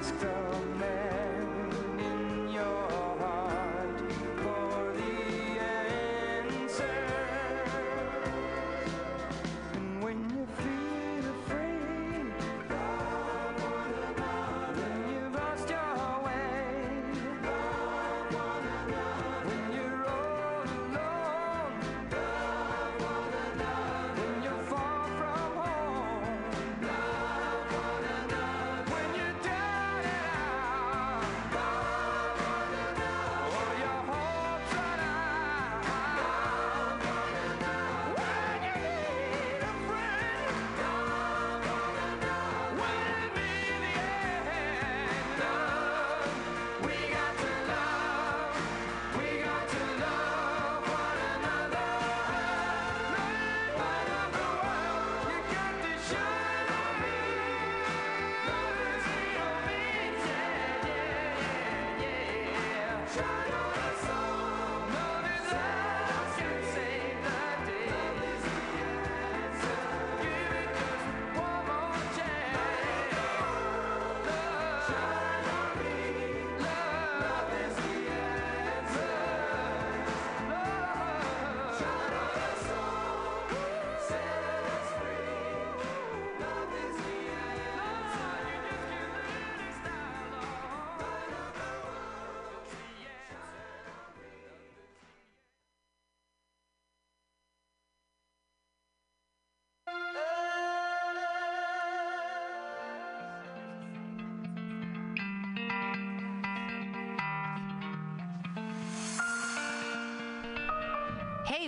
ask the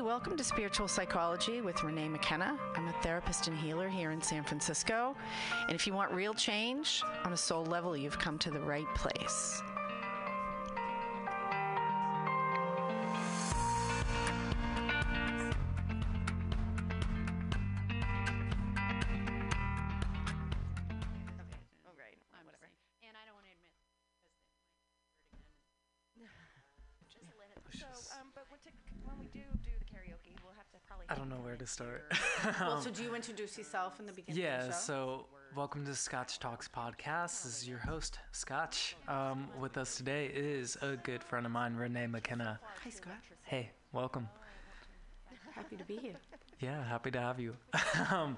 welcome to Spiritual Psychology with Renee McKenna. I'm a therapist and healer here in San Francisco. And if you want real change on a soul level, you've come to the right place. Well, so do you introduce yourself in the beginning yeah, of the show? so welcome to Scotch Talks podcast. This is your host, Scotch. Um, with us today is a good friend of mine, Renee McKenna. Hi, Scott. Hey, welcome. Happy to be here. Yeah, happy to have you. um,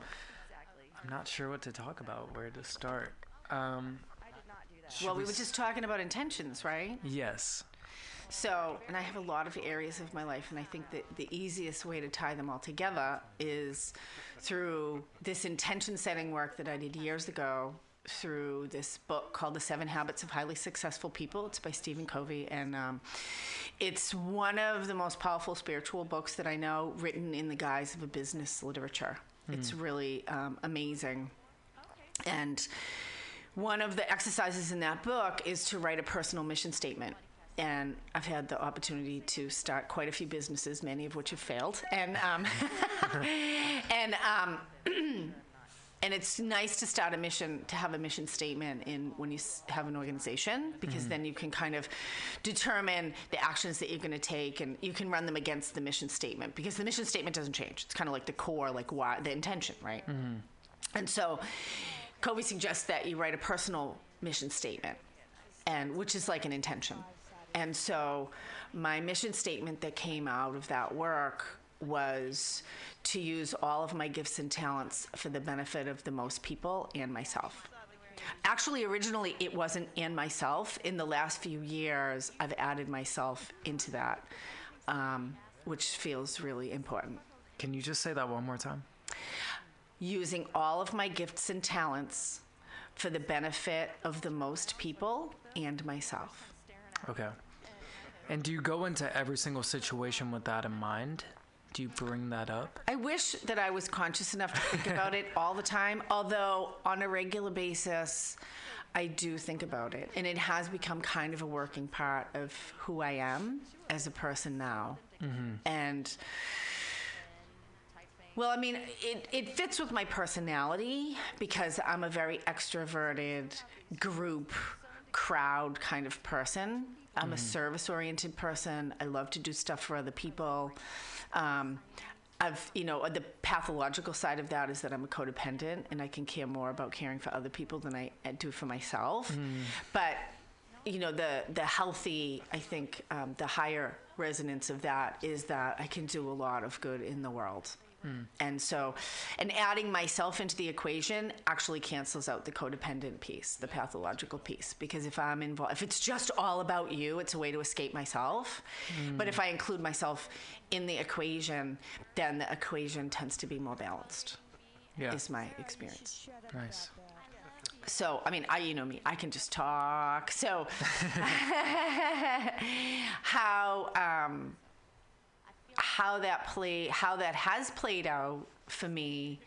I'm not sure what to talk about, where to start. Um, Well, we were just talking about intentions, right? Yes. So, and I have a lot of areas of my life, and I think that the easiest way to tie them all together is through this intention setting work that I did years ago through this book called The Seven Habits of Highly Successful People. It's by Stephen Covey, and um, it's one of the most powerful spiritual books that I know, written in the guise of a business literature. It's really um, amazing. And one of the exercises in that book is to write a personal mission statement. And I've had the opportunity to start quite a few businesses, many of which have failed. And um, and um, and it's nice to start a mission to have a mission statement in when you s- have an organization because then you can kind of determine the actions that you're going to take and you can run them against the mission statement because the mission statement doesn't change. It's kind of like the core, like why the intention, right? And so Covey suggests that you write a personal mission statement, and which is like an intention. And so my mission statement that came out of that work was to use all of my gifts and talents for the benefit of the most people and myself. Actually, originally it wasn't in myself. In the last few years, I've added myself into that, um, which feels really important. Can you just say that one more time? using all of my gifts and talents for the benefit of the most people and myself. Okay. And do you go into every single situation with that in mind? Do you bring that up? I wish that I was conscious enough to think about it all the time, although on a regular basis, I do think about it. And it has become kind of a working part of who I am as a person now. Mm-hmm. And Well, I mean, it, it fits with my personality because I'm a very extroverted group, crowd kind of person. I'm a service oriented person. I love to do stuff for other people. Um, I've, you know, the pathological side of that is that I'm a codependent and I can care more about caring for other people than I do for myself. But, you know, the, the healthy, I think, um, the higher resonance of that is that I can do a lot of good in the world. And so, and adding myself into the equation actually cancels out the codependent piece, the pathological piece. Because if I'm involved, if it's just all about you, it's a way to escape myself. But if I include myself in the equation, then the equation tends to be more balanced, Yeah. is my experience. Nice. So, I mean, I, you know me, I can just talk. So, how, um, how that play, how that has played out for me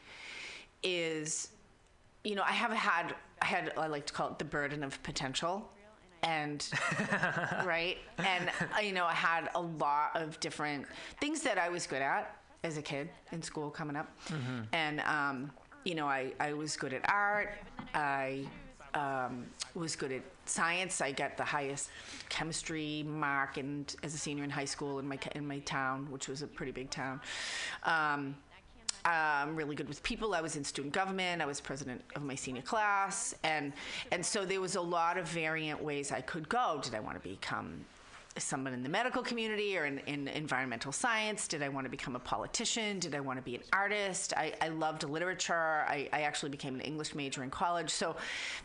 is, you know, I have had, I had, I like to call it the burden of potential. And, right? And, uh, you know, I had a lot of different things that I was good at as a kid in school coming up. And, um, you know, I, I was good at art. I um, was good at science. I got the highest chemistry mark and as a senior in high school in my in my town, which was a pretty big town. Um, I'm really good with people. I was in student government. I was president of my senior class, and and so there was a lot of variant ways I could go. Did I want to become someone in the medical community or in, in environmental science? Did I want to become a politician? Did I want to be an artist? I, I loved literature. I, I actually became an English major in college. So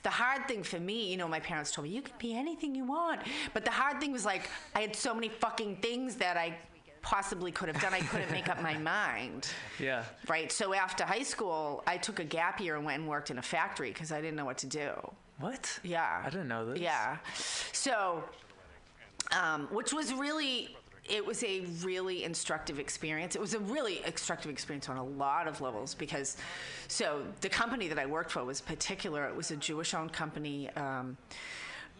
the hard thing for me, you know, my parents told me, you can be anything you want. But the hard thing was like, I had so many fucking things that I possibly could have done. I couldn't make up my mind. Yeah. Right. So after high school, I took a gap year and went and worked in a factory because I didn't know what to do. What? Yeah. I didn't know this. Yeah. So, um, which was really, it was a really instructive experience. It was a really instructive experience on a lot of levels because, so the company that I worked for was particular. It was a Jewish-owned company. Um,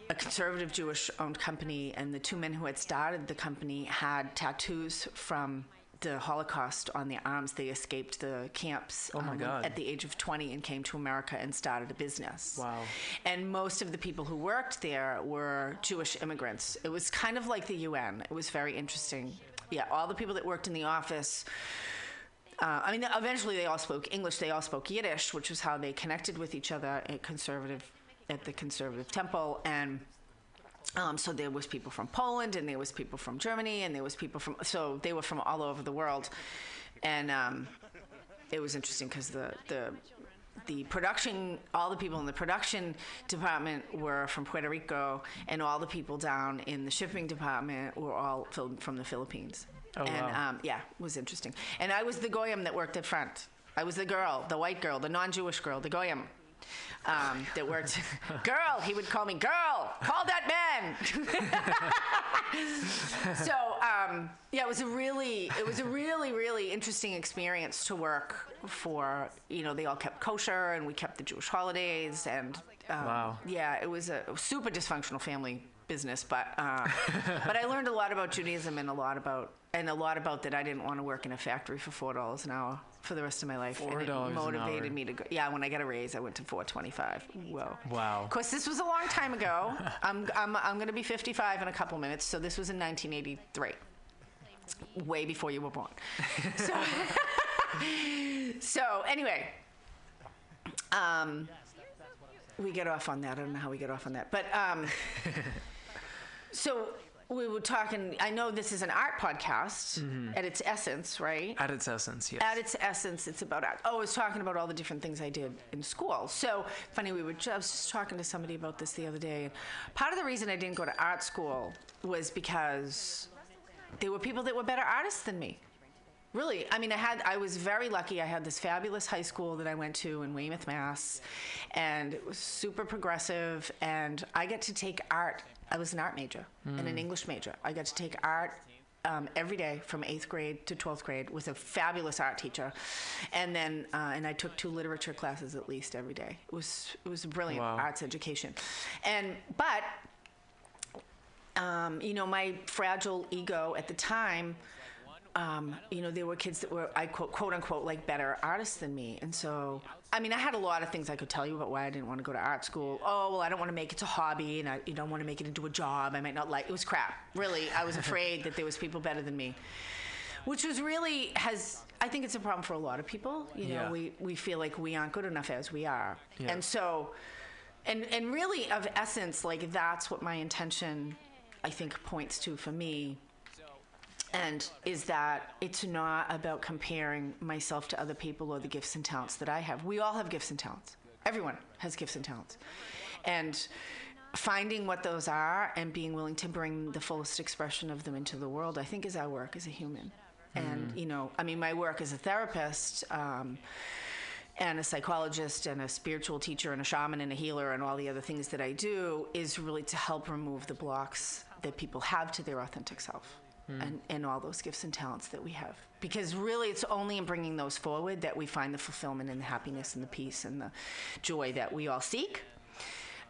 a conservative Jewish owned company, and the two men who had started the company had tattoos from the Holocaust on their arms. They escaped the camps Oh um, at the age of 20 and came to America and started a business. Wow. And most of the people who worked there were Jewish immigrants. It was kind of like the UN. It was very interesting. Yeah, all the people that worked in the office. Uh, I mean, eventually they all spoke English. They all spoke Yiddish, which was how they connected with each other at conservative, at the conservative temple. And um, so there was people from Poland, and there was people from Germany, and there was people from. So they were from all over the world, and um, it was interesting because the the the production, all the people in the production department were from Puerto Rico, and all the people down in the shipping department were all from the Philippines. Oh, and wow. um, yeah, it was interesting. And I was the goyim that worked at front. I was the girl, the white girl, the non-Jewish girl, the goyim. Um, that worked. girl, he would call me girl. Call that man. so um, yeah, it was a really, it was a really, really interesting experience to work for. You know, they all kept kosher, and we kept the Jewish holidays, and um, Wow. yeah, it was a super dysfunctional family business, but uh, but I learned a lot about Judaism and a lot about and a lot about that I didn't want to work in a factory for four dollars an hour for the rest of my life. and it $4 an motivated hour. me to go. Yeah, when I got a raise, I went to four twenty five. Whoa. Wow. Of course, this was a long time ago. I'm, I'm, I'm going to be 55 in a couple minutes, so this was in 1983, way before you were born. So, so anyway, um, we get off on that. I don't know how we get off on that, but um, so we were talking. I know this is an art podcast mm-hmm. at its essence, right? At its essence, yes. At its essence, it's about art. Oh, I was talking about all the different things I did in school. So funny, we were just, I was just talking to somebody about this the other day. And part of the reason I didn't go to art school was because there were people that were better artists than me. Really, I mean, I had I was very lucky. I had this fabulous high school that I went to in Weymouth, Mass, and it was super progressive. And I got to take art. I was an art major and an English major. I got to take art um, every day from eighth grade to twelfth grade with a fabulous art teacher, and then uh, and I took two literature classes at least every day. It was it was a brilliant Wow. arts education, and but um, you know, my fragile ego at the time, um, you know, there were kids that were, I quote, quote unquote, like better artists than me. And so, I mean, I had a lot of things I could tell you about why I didn't want to go to art school. Oh, well, I don't want to make it a hobby and I you don't want to make it into a job. I might not like, it was crap. Really, I was afraid that there was people better than me. which was really has I think it's a problem for a lot of people. You know, Yeah. we we feel like we aren't good enough as we are, Yeah. and so, and and really of essence, like that's what my intention, I think, points to for me. And is that it's not about comparing myself to other people or the gifts and talents that I have. We all have gifts and talents. Everyone has gifts and talents. And finding what those are and being willing to bring the fullest expression of them into the world, I think, is our work as a human. And, you know, I mean, my work as a therapist um, and a psychologist and a spiritual teacher and a shaman and a healer and all the other things that I do is really to help remove the blocks that people have to their authentic self. And, and all those gifts and talents that we have. Because really, it's only in bringing those forward that we find the fulfillment and the happiness and the peace and the joy that we all seek.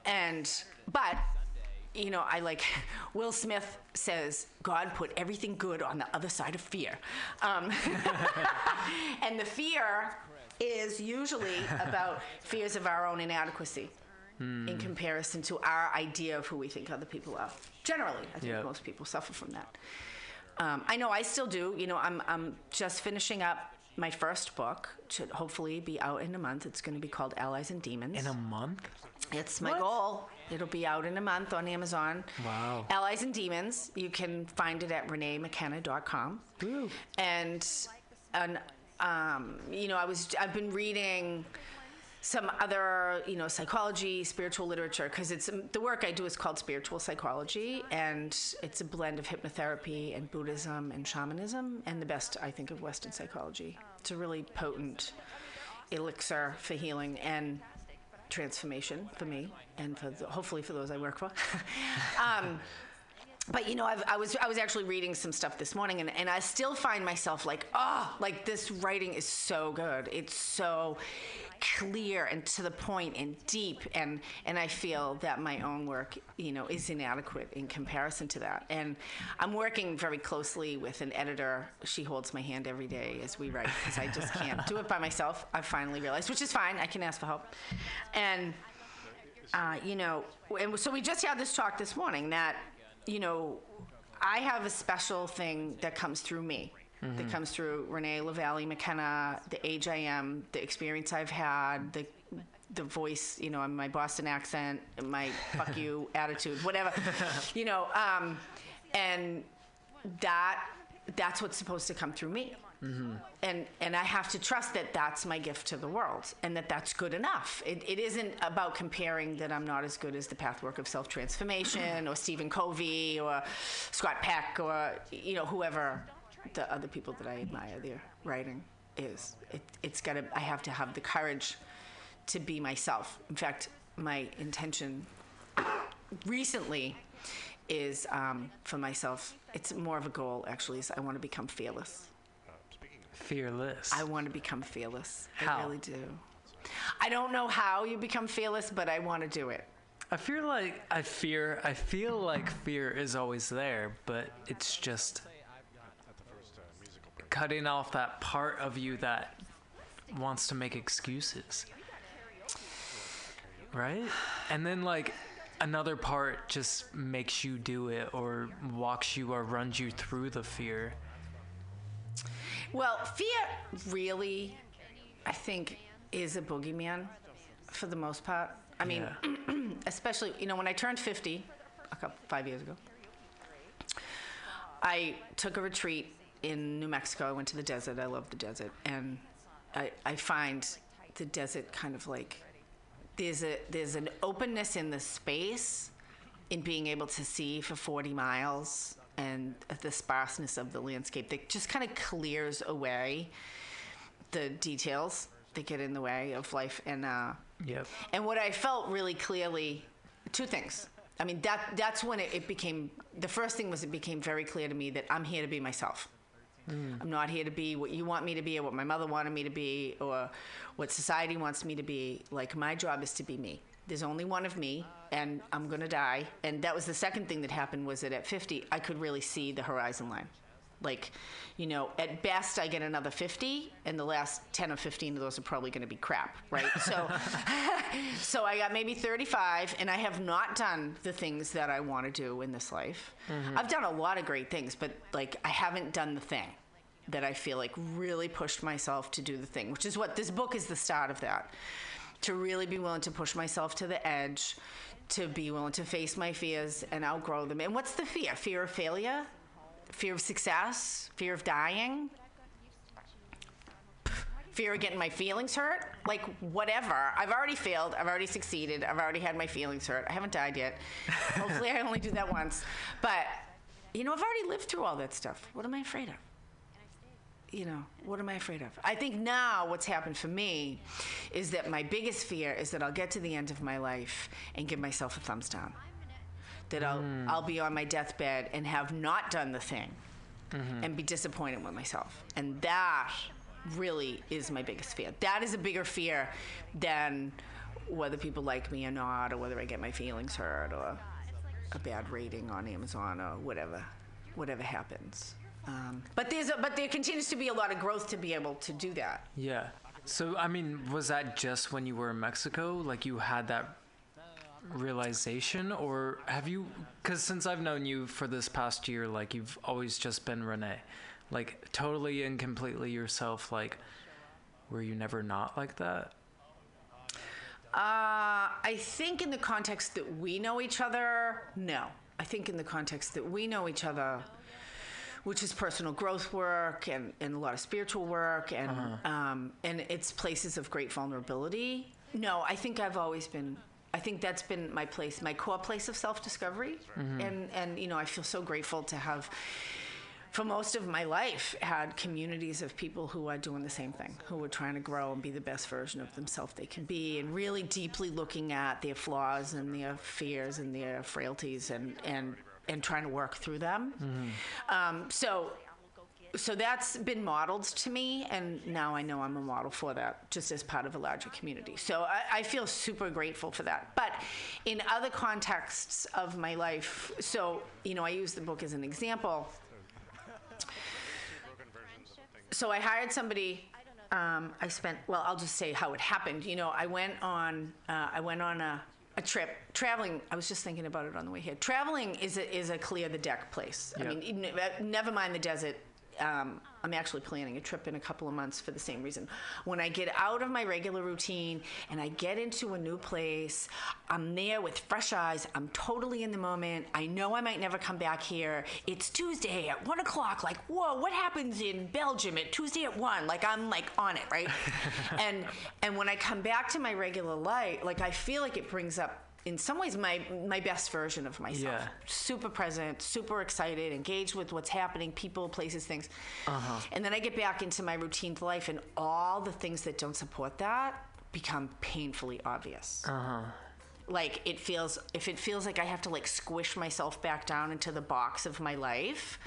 And, but, you know, I like, Will Smith says, God put everything good on the other side of fear. Um, and the fear is usually about fears of our own inadequacy in comparison to our idea of who we think other people are. Generally, I think Yeah. most people suffer from that. Um, I know I still do. You know, I'm, I'm just finishing up my first book. Should hopefully be out in a month. It's going to be called Allies and Demons. In a month? It's my What? goal. It'll be out in a month on Amazon. Wow. Allies and Demons. You can find it at reneemckenna.com. And, and um, you know, I was I've been reading some other you know psychology, spiritual literature because it's the work I do is called spiritual psychology, and it's a blend of hypnotherapy and Buddhism and shamanism, and the best I think of Western psychology. It's a really potent elixir for healing and transformation for me and for the, hopefully for those I work for. um, but you know, I've, I was I was actually reading some stuff this morning, and, and I still find myself like, oh, like this writing is so good. It's so clear and to the point and deep, and and I feel that my own work, you know, is inadequate in comparison to that. And I'm working very closely with an editor. She holds my hand every day as we write because I just can't do it by myself. I've finally realized, which is fine. I can ask for help, and uh, you know, and so we just had this talk this morning that, you know, I have a special thing that comes through me, that comes through Renee LaValle McKenna, the age I am, the experience I've had, the the voice, you know, my Boston accent, my fuck you attitude, whatever, you know, um, and that that's what's supposed to come through me and and I have to trust that that's my gift to the world and that that's good enough. It, it isn't about comparing that I'm not as good as the pathwork of self transformation or Stephen Covey or Scott Peck or you know whoever the other people that I admire their writing is. It, it's got to. I have to have the courage to be myself. In fact, my intention recently is um, for myself. It's more of a goal actually. Is I want to become fearless. Fearless. I want to become fearless. I really do. I don't know how you become fearless, but I want to do it. I feel like I fear. I feel like fear is always there, but it's just cutting off that part of you that wants to make excuses, right? And then like another part just makes you do it, or walks you, or runs you through the fear. Well, fear really, I think, is a boogeyman for the most part. I mean, especially you know when I turned 50, a couple five years ago, I took a retreat in New Mexico. I went to the desert. I love the desert, and I, I find the desert kind of like there's a there's an openness in the space in being able to see for 40 miles and the sparseness of the landscape that just kind of clears away the details that get in the way of life and uh, Yep. and what I felt really clearly, two things. I mean, that that's when it, it became the first thing was it became very clear to me that I'm here to be myself. I'm not here to be what you want me to be or what my mother wanted me to be or what society wants me to be. Like my job is to be me. There's only one of me and I'm going to die. And that was the second thing that happened was that at 50 I could really see the horizon line. Like, you know, at best I get another 50, and the last 10 or 15 of those are probably going to be crap, right? So, so I got maybe 35, and I have not done the things that I want to do in this life. Mm-hmm. I've done a lot of great things, but like I haven't done the thing. that I feel like really pushed myself to do the thing, which is what this book is the start of that. To really be willing to push myself to the edge, to be willing to face my fears and outgrow them. And what's the fear? Fear of failure? Fear of success? Fear of dying? fear of getting my feelings hurt like whatever i've already failed i've already succeeded i've already had my feelings hurt i haven't died yet hopefully i only do that once but you know i've already lived through all that stuff what am i afraid of you know what am i afraid of i think now what's happened for me is that my biggest fear is that i'll get to the end of my life and give myself a thumbs down that i'll hmm. i'll be on my deathbed and have not done the thing mm-hmm. and be disappointed with myself. And that really is my biggest fear. That is a bigger fear than whether people like me or not, or whether I get my feelings hurt, or a bad rating on Amazon, or whatever, whatever happens. Um, but there's a, but there continues to be a lot of growth to be able to do that. Yeah. So, I mean, was that just when you were in Mexico? Like you had that realization? Or have you, because since I've known you for this past year, like you've always just been Renee, like totally and completely yourself. Like, were you never not like that? Uh, I think in the context that we know each other, no. I think in the context that we know each other, which is personal growth work and, and a lot of spiritual work and um, and it's places of great vulnerability. No, I think I've always been. I think that's been my place, my core place of self discovery, and and you know I feel so grateful to have. For most of my life, had communities of people who are doing the same thing, who are trying to grow and be the best version of themselves they can be, and really deeply looking at their flaws and their fears and their frailties, and and and trying to work through them. Um, so so that's been modeled to me and now i know i'm a model for that just as part of a larger community. So I, I feel super grateful for that. But in other contexts of my life so you know i use the book as an example. So i hired somebody um, i spent well i'll just say how it happened. You know i went on uh, i went on a, a trip traveling i was just thinking about it on the way here. Traveling is a, is a clear the deck place. I mean uh, never mind the desert um, I'm actually planning a trip in a couple of months for the same reason. When I get out of my regular routine and I get into a new place, I'm there with fresh eyes. I'm totally in the moment. I know I might never come back here. It's Tuesday at one o'clock. Like, whoa, what happens in Belgium at Tuesday at one? Like, I'm like on it, right? and and when I come back to my regular life, like I feel like it brings up in some ways my my best version of myself Yeah. super present, super excited, engaged with what's happening, people, places, things. Uh-huh. And then I get back into my routine life, and all the things that don't support that become painfully obvious. Uh-huh. Like it feels, if it feels like I have to like squish myself back down into the box of my life,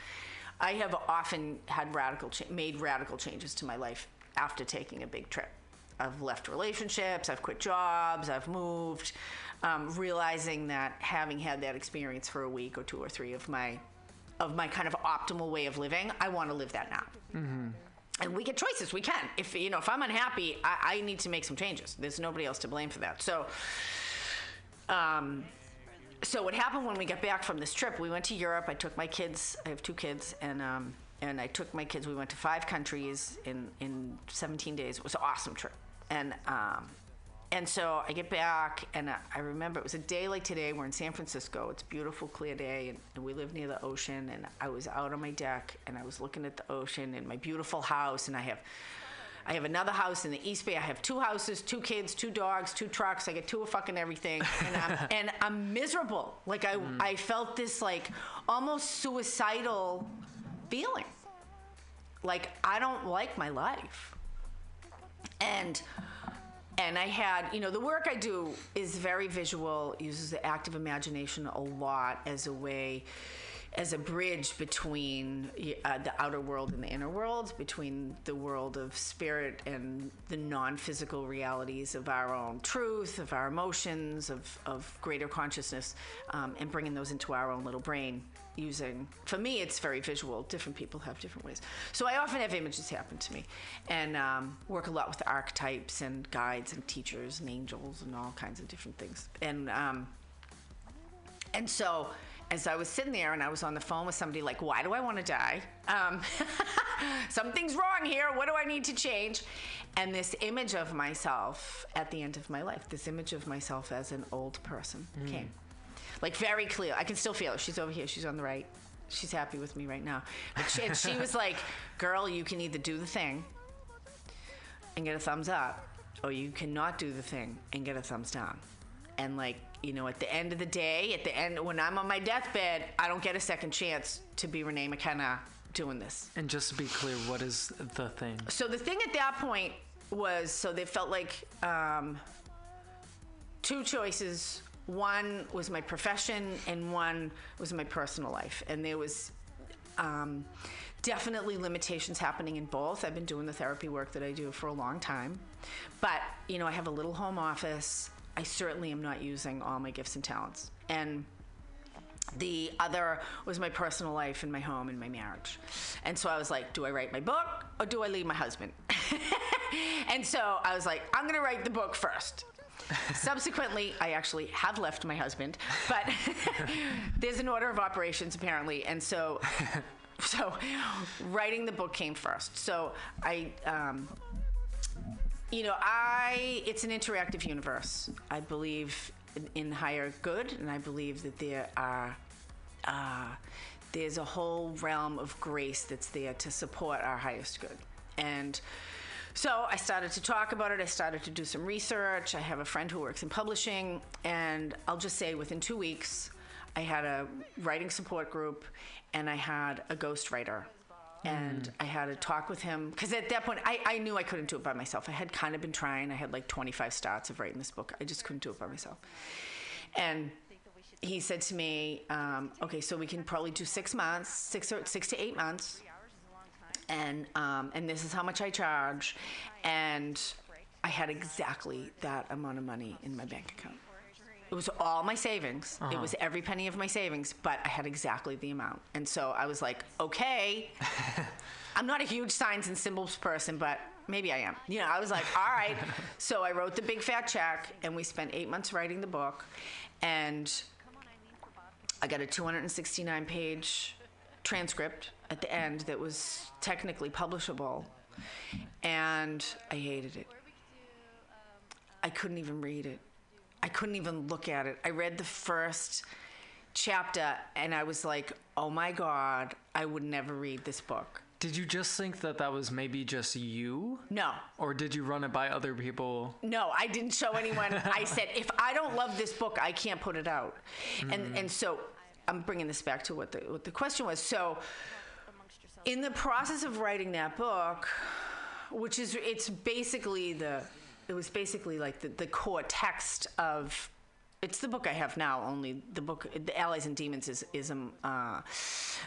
I have often had radical, cha- made radical changes to my life after taking a big trip. I've left relationships, I've quit jobs, I've moved, um, realizing that having had that experience for a week or two or three of my of my kind of optimal way of living, I want to live that now. And we get choices. We can. If you know, if I'm unhappy, I, I need to make some changes. There's nobody else to blame for that. So, um, so what happened when we got back from this trip? We went to Europe. I took my kids. I have two kids, and um, and I took my kids. We went to five countries in in 17 days. It was an awesome trip, and um, and so I get back, and I remember it was a day like today. We're in San Francisco. It's a beautiful, clear day, and, and we live near the ocean. And I was out on my deck, and I was looking at the ocean in my beautiful house, and I have. I have another house in the East Bay. I have two houses, two kids, two dogs, two trucks. I get two of fucking everything, and I'm, and I'm miserable. Like I, mm. I felt this like almost suicidal feeling. Like I don't like my life, and and I had, you know, the work I do is very visual, uses the active imagination a lot as a way, as a bridge between uh, the outer world and the inner world, between the world of spirit and the non physical realities of our own truth, of our emotions, of, of greater consciousness, um, and bringing those into our own little brain using for me it's very visual. Different people have different ways. So i often have images happen to me and um, work a lot with archetypes and guides and teachers and angels and all kinds of different things. And um, and so as I was sitting there and I was on the phone with somebody like, why do I want to die? Um, something's wrong here. What do I need to change? And this image of myself at the end of my life, this image of myself as an old person came. Like very clear. I can still feel it. She's over here. She's on the right. She's happy with me right now. But she, and she was like, girl, you can either do the thing and get a thumbs up, or you cannot do the thing and get a thumbs down. And like, you know, at the end of the day, at the end, when I'm on my deathbed, I don't get a second chance to be Renee McKenna doing this. And just to be clear, what is the thing? So the thing at that point was, so they felt like um, two choices. One was my profession, and one was my personal life. And there was um, definitely limitations happening in both. I've been doing the therapy work that I do for a long time, but you know, I have a little home office. I certainly am not using all my gifts and talents, and the other was my personal life and my home and my marriage. And so I was like, do I write my book or do I leave my husband? and so I was like, I'm going to write the book first. Subsequently, I actually have left my husband, but there's an order of operations apparently. And so, so writing the book came first. So I, um, you know, I it's an interactive universe. I believe in, in higher good, and I believe that there are uh, there's a whole realm of grace that's there to support our highest good. And so I started to talk about it. I started to do some research. I have a friend who works in publishing, and I'll just say within two weeks, I had a writing support group, and I had a ghostwriter and I had a talk with him because at that point I, I knew I couldn't do it by myself. I had kind of been trying. I had like 25 starts of writing this book. I just couldn't do it by myself. And he said to me, um, "Okay, so we can probably do six months, six or six to eight months, and um, and this is how much I charge." And I had exactly that amount of money in my bank account. It was all my savings. It uh-huh. was every penny of my savings, but I had exactly the amount. And so I was like, okay. I'm not a huge signs and symbols person, but maybe I am. You know, I was like, all right. so I wrote the big fat check, and we spent eight months writing the book. And I got a 269 page transcript at the end that was technically publishable. And I hated it. I couldn't even read it. I couldn't even look at it. I read the first chapter and I was like, oh my God, I would never read this book. Did you just think that that was maybe just you? No, Or did you run it by other people? no, I didn't show anyone. I said, if I don't love this book, I can't put it out. And, mm. and so I'm bringing this back to what the, what the question was. So, in the process of writing that book, which is, it's basically the, it was basically like the, the core text of, it's the book I have now. Only the book, the Allies and Demons, is is um, uh,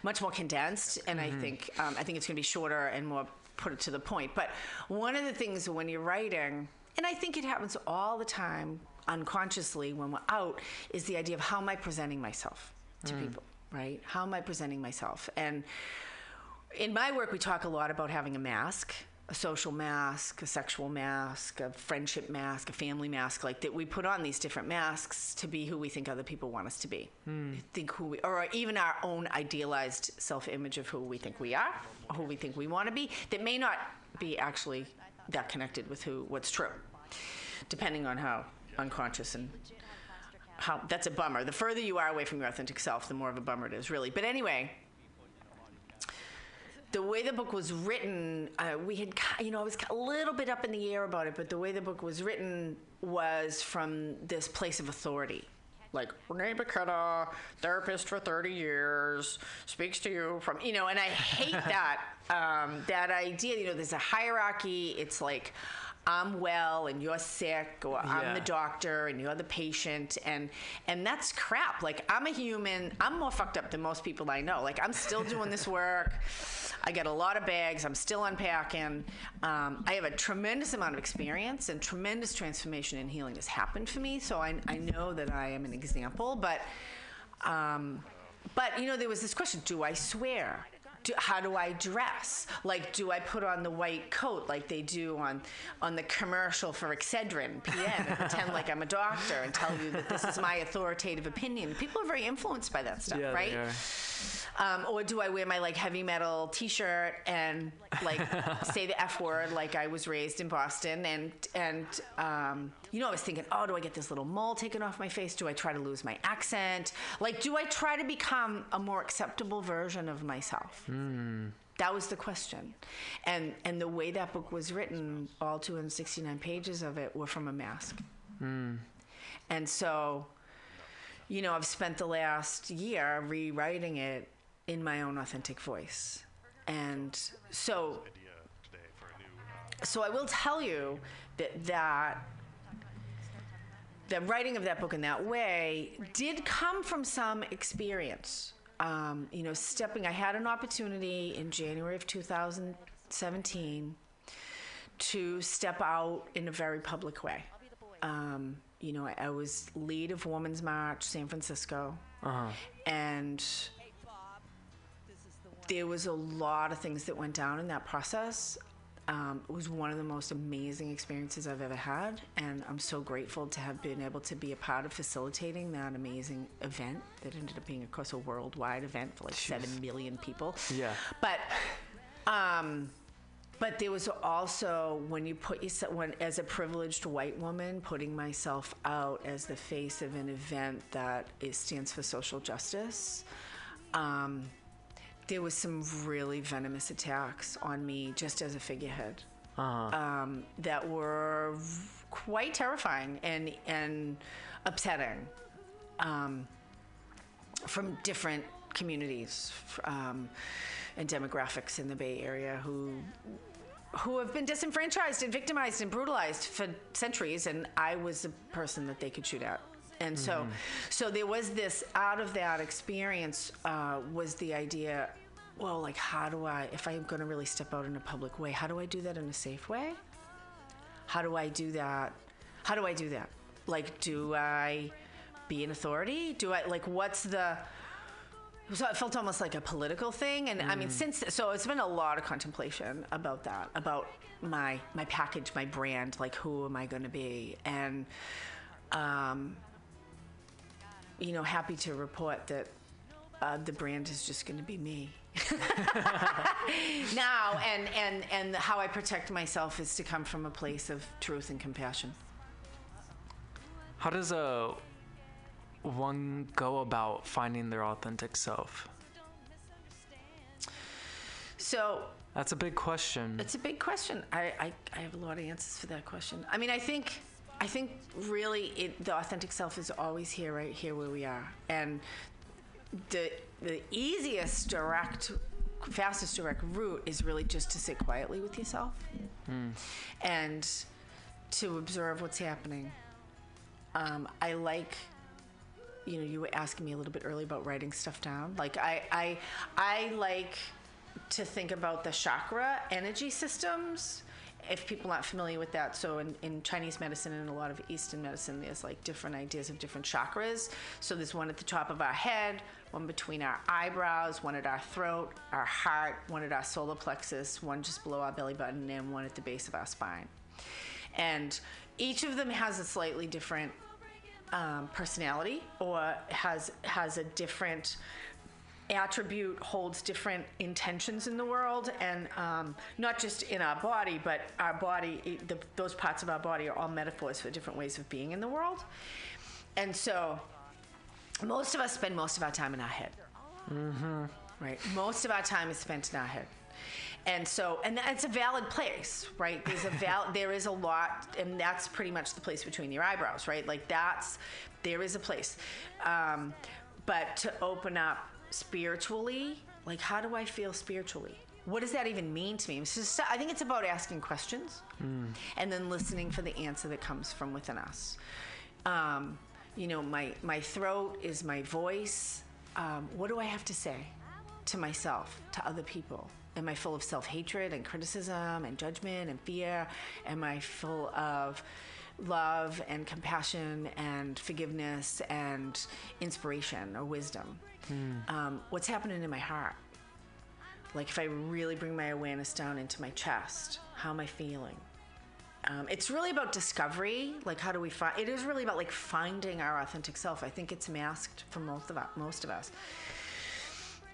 much more condensed, and I think um, I think it's going to be shorter and more put it to the point. But one of the things when you're writing, and I think it happens all the time unconsciously when we're out, is the idea of how am I presenting myself to people, right? How am I presenting myself? And in my work, we talk a lot about having a mask, a social mask, a sexual mask, a friendship mask, a family mask, like that we put on these different masks to be who we think other people want us to be. Hmm. Think who we, or even our own idealized self image of who we think we are, or who we think we want to be, that may not be actually that connected with who, what's true, depending on how unconscious and how that's a bummer. The further you are away from your authentic self, the more of a bummer it is, really. But anyway, the way the book was written, uh, we had, you know, I was a little bit up in the air about it, but the way the book was written was from this place of authority. Like, Renee McKenna, therapist for 30 years, speaks to you from, you know, and I hate that, um, that idea, you know, there's a hierarchy. It's like, I'm well and you're sick, or I'm the doctor and you're the patient, and and that's crap. Like I'm a human. I'm more fucked up than most people I know. Like I'm still doing this work. I get a lot of bags. I'm still unpacking. Um, I have a tremendous amount of experience and tremendous transformation and healing has happened for me. So I, I know that I am an example. But um, but you know there was this question: Do I swear? Do, how do I dress? Like, do I put on the white coat like they do on on the commercial for Excedrin PM and pretend like I'm a doctor and tell you that this is my authoritative opinion? People are very influenced by that stuff, Yeah, right? Um, or do I wear my like heavy metal T-shirt and like say the F word like I was raised in Boston and and um, you know I was thinking oh do I get this little mole taken off my face? Do I try to lose my accent? Like do I try to become a more acceptable version of myself? That was the question. And and the way that book was written all 269 pages of it were from a mask. And so you know, I've spent the last year rewriting it in my own authentic voice. And so so I will tell you that that the writing of that book in that way did come from some experience. Um, you know, stepping, I had an opportunity in January of 2017 to step out in a very public way. Um, you know, I, I was lead of Women's March San Francisco, and there was a lot of things that went down in that process. Um, it was one of the most amazing experiences I've ever had, and I'm so grateful to have been able to be a part of facilitating that amazing event that ended up being, of course, a worldwide event for like seven million people. Yeah. But, um, but there was also when you put yourself, when as a privileged white woman, putting myself out as the face of an event that is, stands for social justice. Um, there was some really venomous attacks on me just as a figurehead um, that were quite terrifying and and upsetting um, from different communities um, and demographics in the Bay Area who who have been disenfranchised and victimized and brutalized for centuries, and I was the person that they could shoot at. And so, so there was this out of that experience uh, was the idea. Well, like, how do I, if I'm going to really step out in a public way, how do I do that in a safe way? How do I do that? How do I do that? Like, do I be an authority? Do I, like, what's the, so it felt almost like a political thing and i mean since so it's been a lot of contemplation about that about my my package my brand like who am i going to be and um you know happy to report that uh, the brand is just going to be me now and and and how i protect myself is to come from a place of truth and compassion How does a one go about finding their authentic self? so That's a big question. It's a big question. I, I, I have a lot of answers for that question. I mean, I think, I think really it, the authentic self is always here, right here where we are. And the, the easiest direct, fastest direct route is really just to sit quietly with yourself and to observe what's happening. Um, I like you know, you were asking me a little bit earlier about writing stuff down. Like I, I, I like to think about the chakra energy systems. If people aren't familiar with that, so in, in Chinese medicine and a lot of Eastern medicine, there's like different ideas of different chakras. So there's one at the top of our head, one between our eyebrows, one at our throat, our heart, one at our solar plexus, one just below our belly button, and one at the base of our spine. And each of them has a slightly different um, personality or has has a different attribute holds different intentions in the world and um, not just in our body but our body the, those parts of our body are all metaphors for different ways of being in the world. And so most of us spend most of our time in our head. Mm-hmm. right? Most of our time is spent in our head. And so and it's a valid place right? There's a val there is a lot and that's pretty much the place between your eyebrows right? Like that's there is a place. Um, but to open up spiritually? Like how do i feel spiritually? What does that even mean to me? Just- i think it's about asking questions and then listening for the answer that comes from within us. Um, you know my my throat is my voice. Um, what do i have to say to myself to other people? Am i full of self-hatred and criticism and judgment and fear? Am i full of love and compassion and forgiveness and inspiration or wisdom um, what's happening in my heart Like if I really bring my awareness down into my chest, how am I feeling? Um, it's really about discovery. Like how do we find? It is really about like finding our authentic self. I think it's masked for most of us, most of us.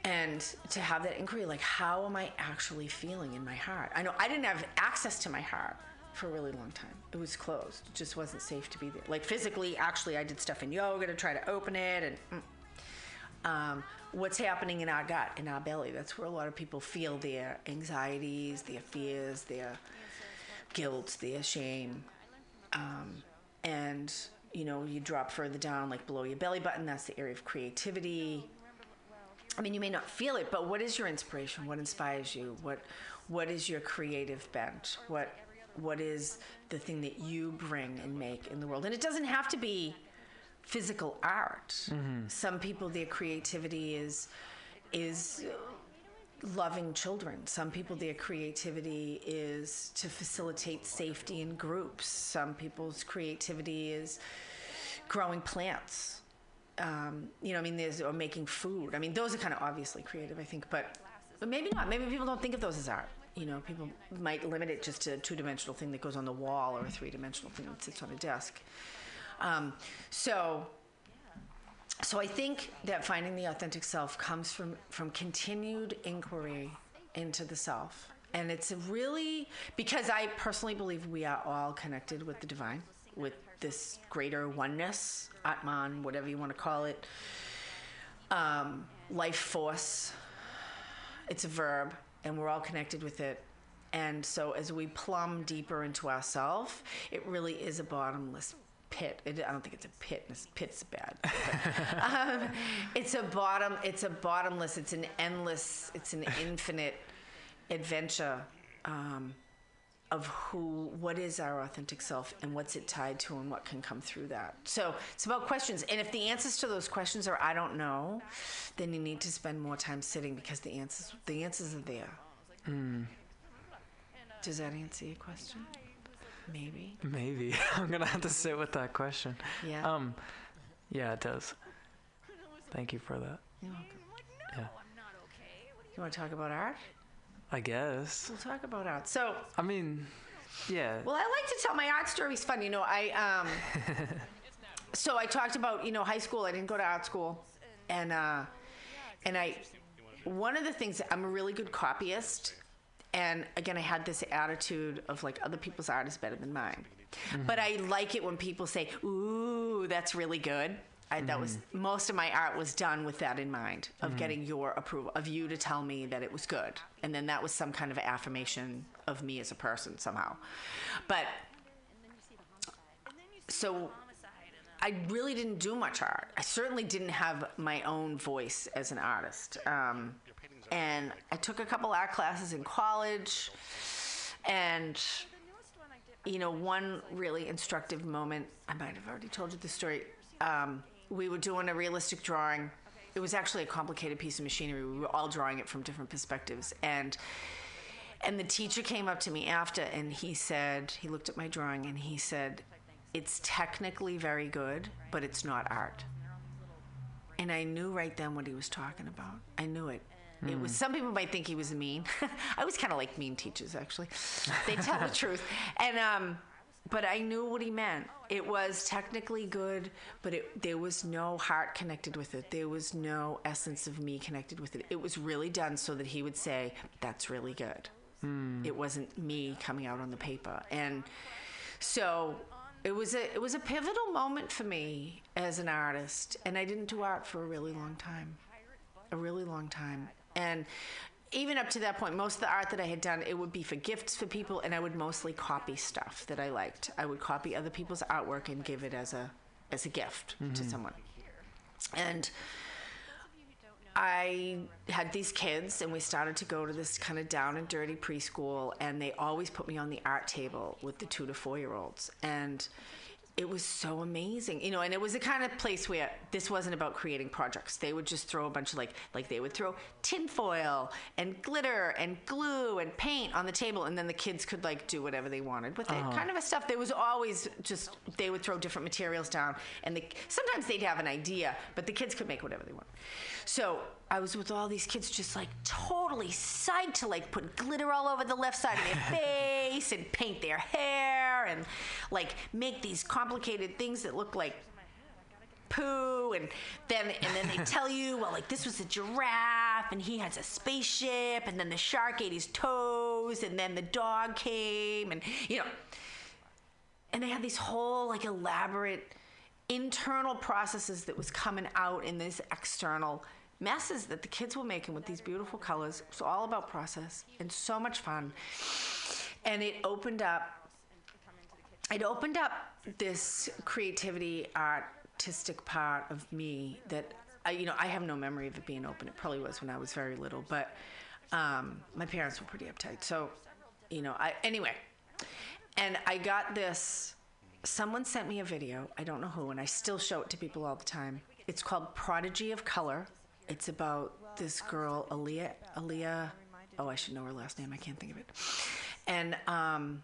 And to have that inquiry, like how am I actually feeling in my heart? I know I didn't have access to my heart for a really long time. It was closed. It just wasn't safe to be there. Like physically, actually, I did stuff in yoga to try to open it and. Um, what's happening in our gut, in our belly. That's where a lot of people feel their anxieties, their fears, their guilt, their shame. Um, and, you know, you drop further down, like below your belly button, that's the area of creativity. I mean, you may not feel it, but what is your inspiration? What inspires you? What, what is your creative bent? What, what is the thing that you bring and make in the world? And it doesn't have to be physical art. Some people, their creativity is is loving children. Some people, their creativity is to facilitate safety in groups. Some people's creativity is growing plants. Um, you know, I mean, there's or making food. I mean, those are kind of obviously creative, I think, but but maybe not. Maybe people don't think of those as art. You know, people might limit it just to a two-dimensional thing that goes on the wall or a three-dimensional thing that sits on a desk. Um, so, so I think that finding the authentic self comes from from continued inquiry into the self, and it's really because I personally believe we are all connected with the divine, with this greater oneness, Atman, whatever you want to call it, um, life force. It's a verb, and we're all connected with it. And so, as we plumb deeper into ourself, it really is a bottomless pit. It, I don't think it's a pit. This pit's bad. but, um, it's a bottom. It's a bottomless. It's an endless. It's an infinite adventure um, of who, what is our authentic self, and what's it tied to, and what can come through that. So it's about questions. And if the answers to those questions are I don't know, then you need to spend more time sitting because the answers the answers are there. Does that answer your question? Maybe. Maybe I'm gonna have to sit with that question. Yeah. Um, yeah, it does. Thank you for that. You're welcome. Yeah, You want to talk about art? I guess. We'll talk about art. So, I mean, yeah. well, I like to tell my art stories. Fun, you know. I um. so I talked about you know high school. I didn't go to art school, and uh, and I one of the things I'm a really good copyist, and again I had this attitude of like other people's art is better than mine, but I like it when people say, "Ooh, that's really good." I, that was most of my art was done with that in mind of getting your approval of you to tell me that it was good and then that was some kind of affirmation of me as a person somehow but so I really didn't do much art. I certainly didn't have my own voice as an artist. Um, and I took a couple art classes in college. And, you know, one really instructive moment, I might have already told you the story. Um, we were doing a realistic drawing. It was actually a complicated piece of machinery. We were all drawing it from different perspectives. And and the teacher came up to me after and he said, he looked at my drawing and he said, it's technically very good, but it's not art. And I knew right then what he was talking about. I knew it. It was some people might think he was mean. I was kind of like mean teachers actually. They tell the truth. And um but I knew what he meant. It was technically good, but it, there was no heart connected with it. There was no essence of me connected with it. It was really done so that he would say, "That's really good." It wasn't me coming out on the paper, and so it was a it was a pivotal moment for me as an artist. And I didn't do art for a really long time, long time, and even up to that point, most of the art that I had done, it would be for gifts for people, and I would mostly copy stuff that I liked. I would copy other people's artwork and give it as a as a gift to mm-hmm. someone. And I had these kids, and we started to go to this kind of down and dirty preschool, and they always put me on the art table with the two to four year olds. And it was so amazing, you know, and it was the kind of place where this wasn't about creating projects. They would just throw a bunch of like, like they would throw tinfoil and glitter and glue and paint on the table, and then the kids could like do whatever they wanted with it. Uh-huh. Kind of a stuff. There was always just they would throw different materials down, and the, sometimes they'd have an idea, but the kids could make whatever they want. So I was with all these kids, just like totally psyched to like put glitter all over the left side of their face and paint their hair and like make these complicated things that look like poo and then and then they tell you well like this was a giraffe and he has a spaceship and then the shark ate his toes and then the dog came and you know. And they had these whole like elaborate internal processes that was coming out in this external messes that the kids were making with these beautiful colors it was all about process and so much fun and it opened up it opened up this creativity artistic part of me that I, you know I have no memory of it being open. It probably was when I was very little, but um, my parents were pretty uptight. So, you know, I anyway, and I got this. Someone sent me a video. I don't know who, and I still show it to people all the time. It's called Prodigy of Color. It's about this girl, Aelita. Aelita. Oh, I should know her last name. I can't think of it. And um,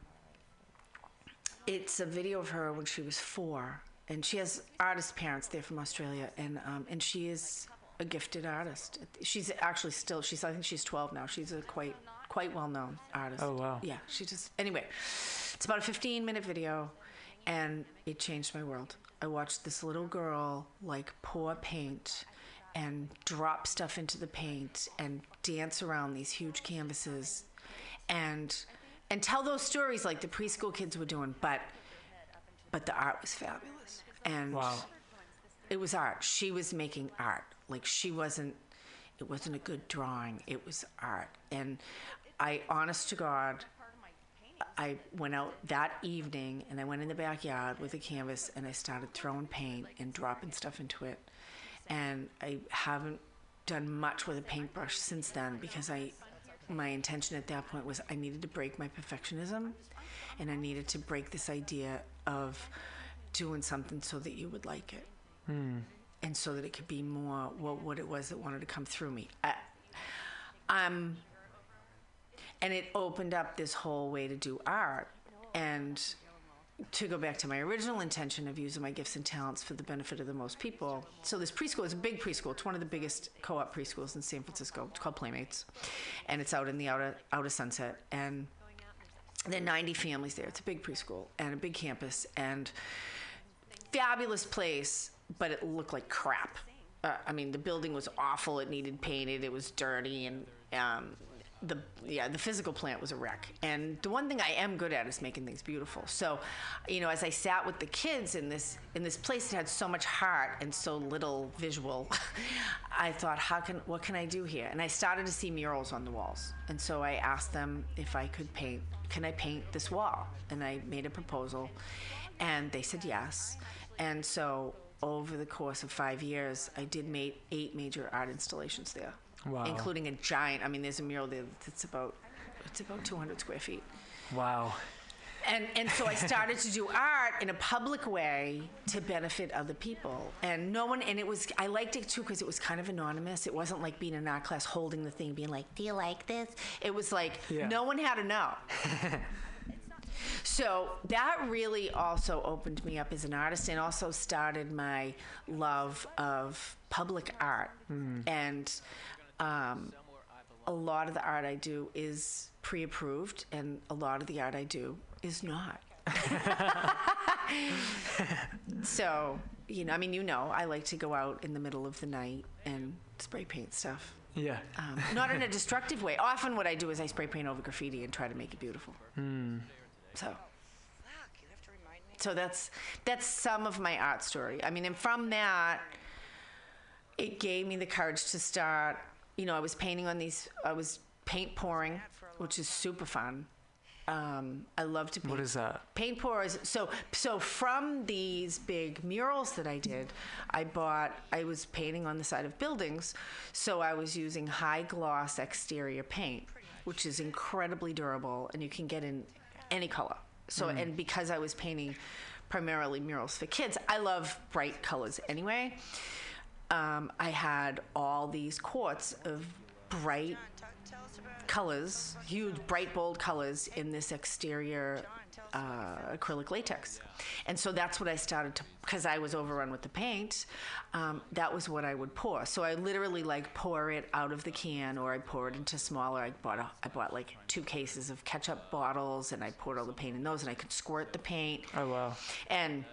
it's a video of her when she was four, and she has artist parents. They're from Australia, and um, and she is a gifted artist. She's actually still. She's I think she's 12 now. She's a quite quite well known artist. Oh, wow. Yeah, she just anyway. It's about a 15 minute video, and it changed my world. I watched this little girl like pour paint and drop stuff into the paint and dance around these huge canvases and and tell those stories like the preschool kids were doing but but the art was fabulous. And Wow. it was art. She was making art. Like she wasn't it wasn't a good drawing. It was art. And i honest to god I went out that evening and I went in the backyard with a canvas and I started throwing paint and dropping stuff into it. And I haven't done much with a paintbrush since then because I my intention at that point was I needed to break my perfectionism and I needed to break this idea of doing something so that you would like it. Hmm. And so that it could be more what, what it was that wanted to come through me. I, I'm and it opened up this whole way to do art and to go back to my original intention of using my gifts and talents for the benefit of the most people. So this preschool is a big preschool. It's one of the biggest co-op preschools in san francisco. It's called playmates. And it's out in the outer outer sunset. And there are 90 families there. It's a big preschool and a big campus and fabulous place but it looked like crap. Uh, i mean the building was awful. It needed painted. It was dirty. And um, the yeah the physical plant was a wreck. And the one thing i am good at is making things beautiful. So you know as i sat with the kids in this in this place that had so much heart and so little visual i thought how can what can i do here? And i started to see murals on the walls. And so i asked them if i could paint can i paint this wall? And i made a proposal and they said yes. And so over the course of five years i did make eight major art installations there Wow. including a giant. I mean, there's a mural there that's about it's about 200 square feet. Wow. And and so I started to do art in a public way to benefit other people. And no one and it was I liked it too because it was kind of anonymous. It wasn't like being in art class holding the thing, being like, "Do you like this?" It was like Yeah. no one had to know. So that really also opened me up as an artist and also started my love of public art. Hmm. And um, a lot of the art I do is pre approved, and a lot of the art I do is not. so, you know, I mean, you know, I like to go out in the middle of the night and spray paint stuff. Yeah. Um, not in a destructive way. Often, what I do is I spray paint over graffiti and try to make it beautiful. So, so that's that's some of my art story. I mean, and from that, it gave me the courage to start. You know, I was painting on these. I was paint pouring, which is super fun. Um, I love to paint. What is that? paint pours so so from these big murals that i did i bought i was painting on the side of buildings so i was using high gloss exterior paint which is incredibly durable and you can get in any color so and because i was painting primarily murals for kids. I love bright colors anyway. Um, I had all these quarts of bright colors, huge, bright, bold colors in this exterior uh, acrylic latex. And so that's what I started to, because I was overrun with the paint, um, that was what I would pour. So I literally like pour it out of the can or I pour it into smaller. I bought, a, I bought like two cases of ketchup bottles and I poured all the paint in those and I could squirt the paint. Oh wow. And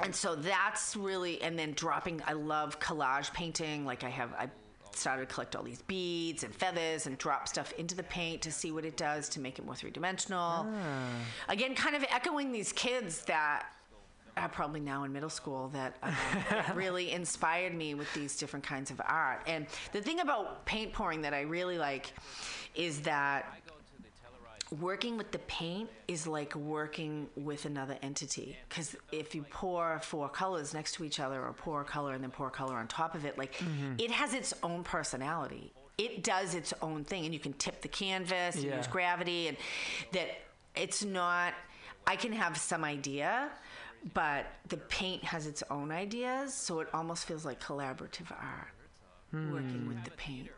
and so that's really and then dropping i love collage painting. Like i have i started to collect all these beads and feathers and drop stuff into the paint to see what it does to make it more three-dimensional. Again kind of echoing these kids that are probably now in middle school that, um, that really inspired me with these different kinds of art. And the thing about paint pouring that i really like is that working with the paint is like working with another entity. Because if you pour four colors next to each other or pour a color and then pour a color on top of it like mm-hmm. it has its own personality. It does its own thing and you can tip the canvas and Yeah. use gravity and that it's not i can have some idea but the paint has its own ideas so it almost feels like collaborative art working hmm. with the paint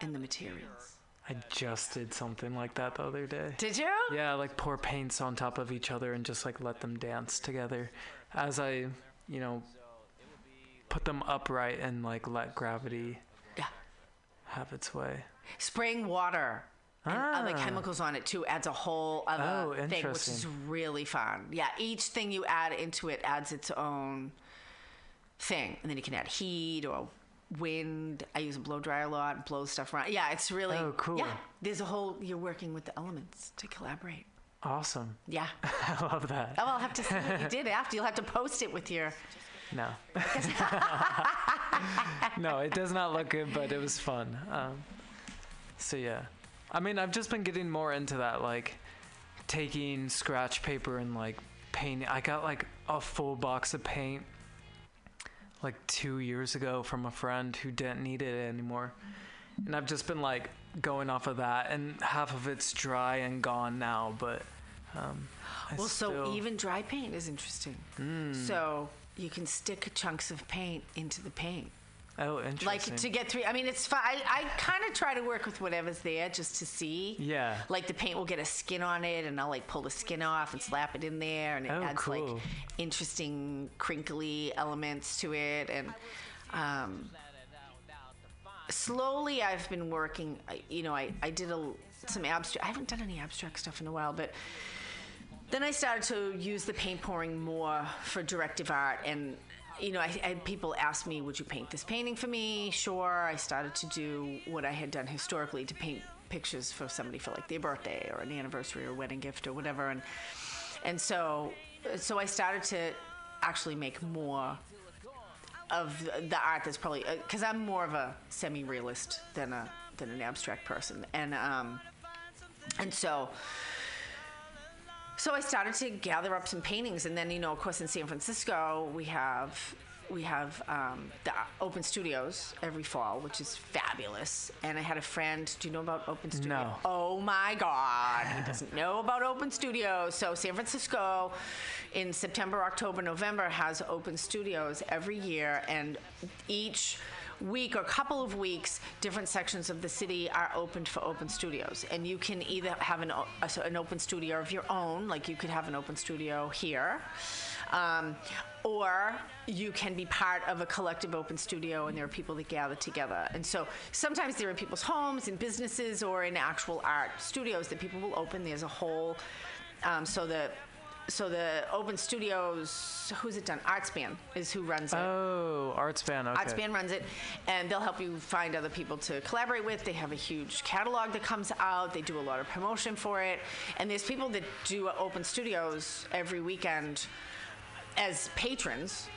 and the materials I just did something like that the other day. did you Yeah, like pour paints on top of each other and just like let them dance together as I, you know, put them upright and like let gravity yeah have its way. spraying water and other Ah. chemicals on it too adds a whole Oh, other thing, which is really fun. Yeah, each thing you add into it adds its own thing, and then you can add heat or wind. I use a blow dryer a lot, blow stuff around. Yeah, it's really Oh, cool. Yeah, there's a whole. You're working with the elements to collaborate. Awesome. Yeah. I love that. Oh, I'll have to see what you did after. You'll have to post it with your. No. no, it does not look good, but it was fun. Um, so yeah, I mean, I've just been getting more into that, like taking scratch paper and like painting. I got like a full box of paint like two years ago from a friend who didn't need it anymore, and I've just been like going off of that, and half of it's dry and gone now, but. Um, Well, so even dry paint is interesting. So you can stick chunks of paint into the paint. Oh, interesting. like to get through. I mean, it's fine. I, I kind of try to work with whatever's there just to see. Yeah. Like the paint will get a skin on it, and I'll like pull the skin off and slap it in there, and it Oh, adds like interesting crinkly elements to it. And um, slowly, I've been working. You know, I I did a some abstract. I haven't done any abstract stuff in a while, but then I started to use the paint pouring more for directive art, and you know, I, I people ask me, "Would you paint this painting for me?" Sure. I started to do what I had done historically to paint pictures for somebody for like their birthday or an anniversary or wedding gift or whatever, and and so so I started to actually make more of the art that's probably because I'm more of a semi-realist than a than an abstract person, and um, and so so I started to gather up some paintings, and then you know, of course, in San Francisco, we have we have um, the Open Studios every fall, which is fabulous. And I had a friend. Do you know about Open Studio? No. Oh my God, he doesn't know about Open Studios. So San Francisco, in September, October, November, has Open Studios every year, and each week or couple of weeks, different sections of the city are opened for open studios, and you can either have an, an open studio of your own, like you could have an open studio here, um, or you can be part of a collective open studio, and there are people that gather together. And so sometimes they're in people's homes, in businesses, or in actual art studios that people will open. There's a whole, um, so the so the open studios, who's it done? Artspan is who runs it. Oh, Artspan. Okay. Artspan runs it, and they'll help you find other people to collaborate with. They have a huge catalog that comes out. They do a lot of promotion for it, and there's people that do open studios every weekend as patrons,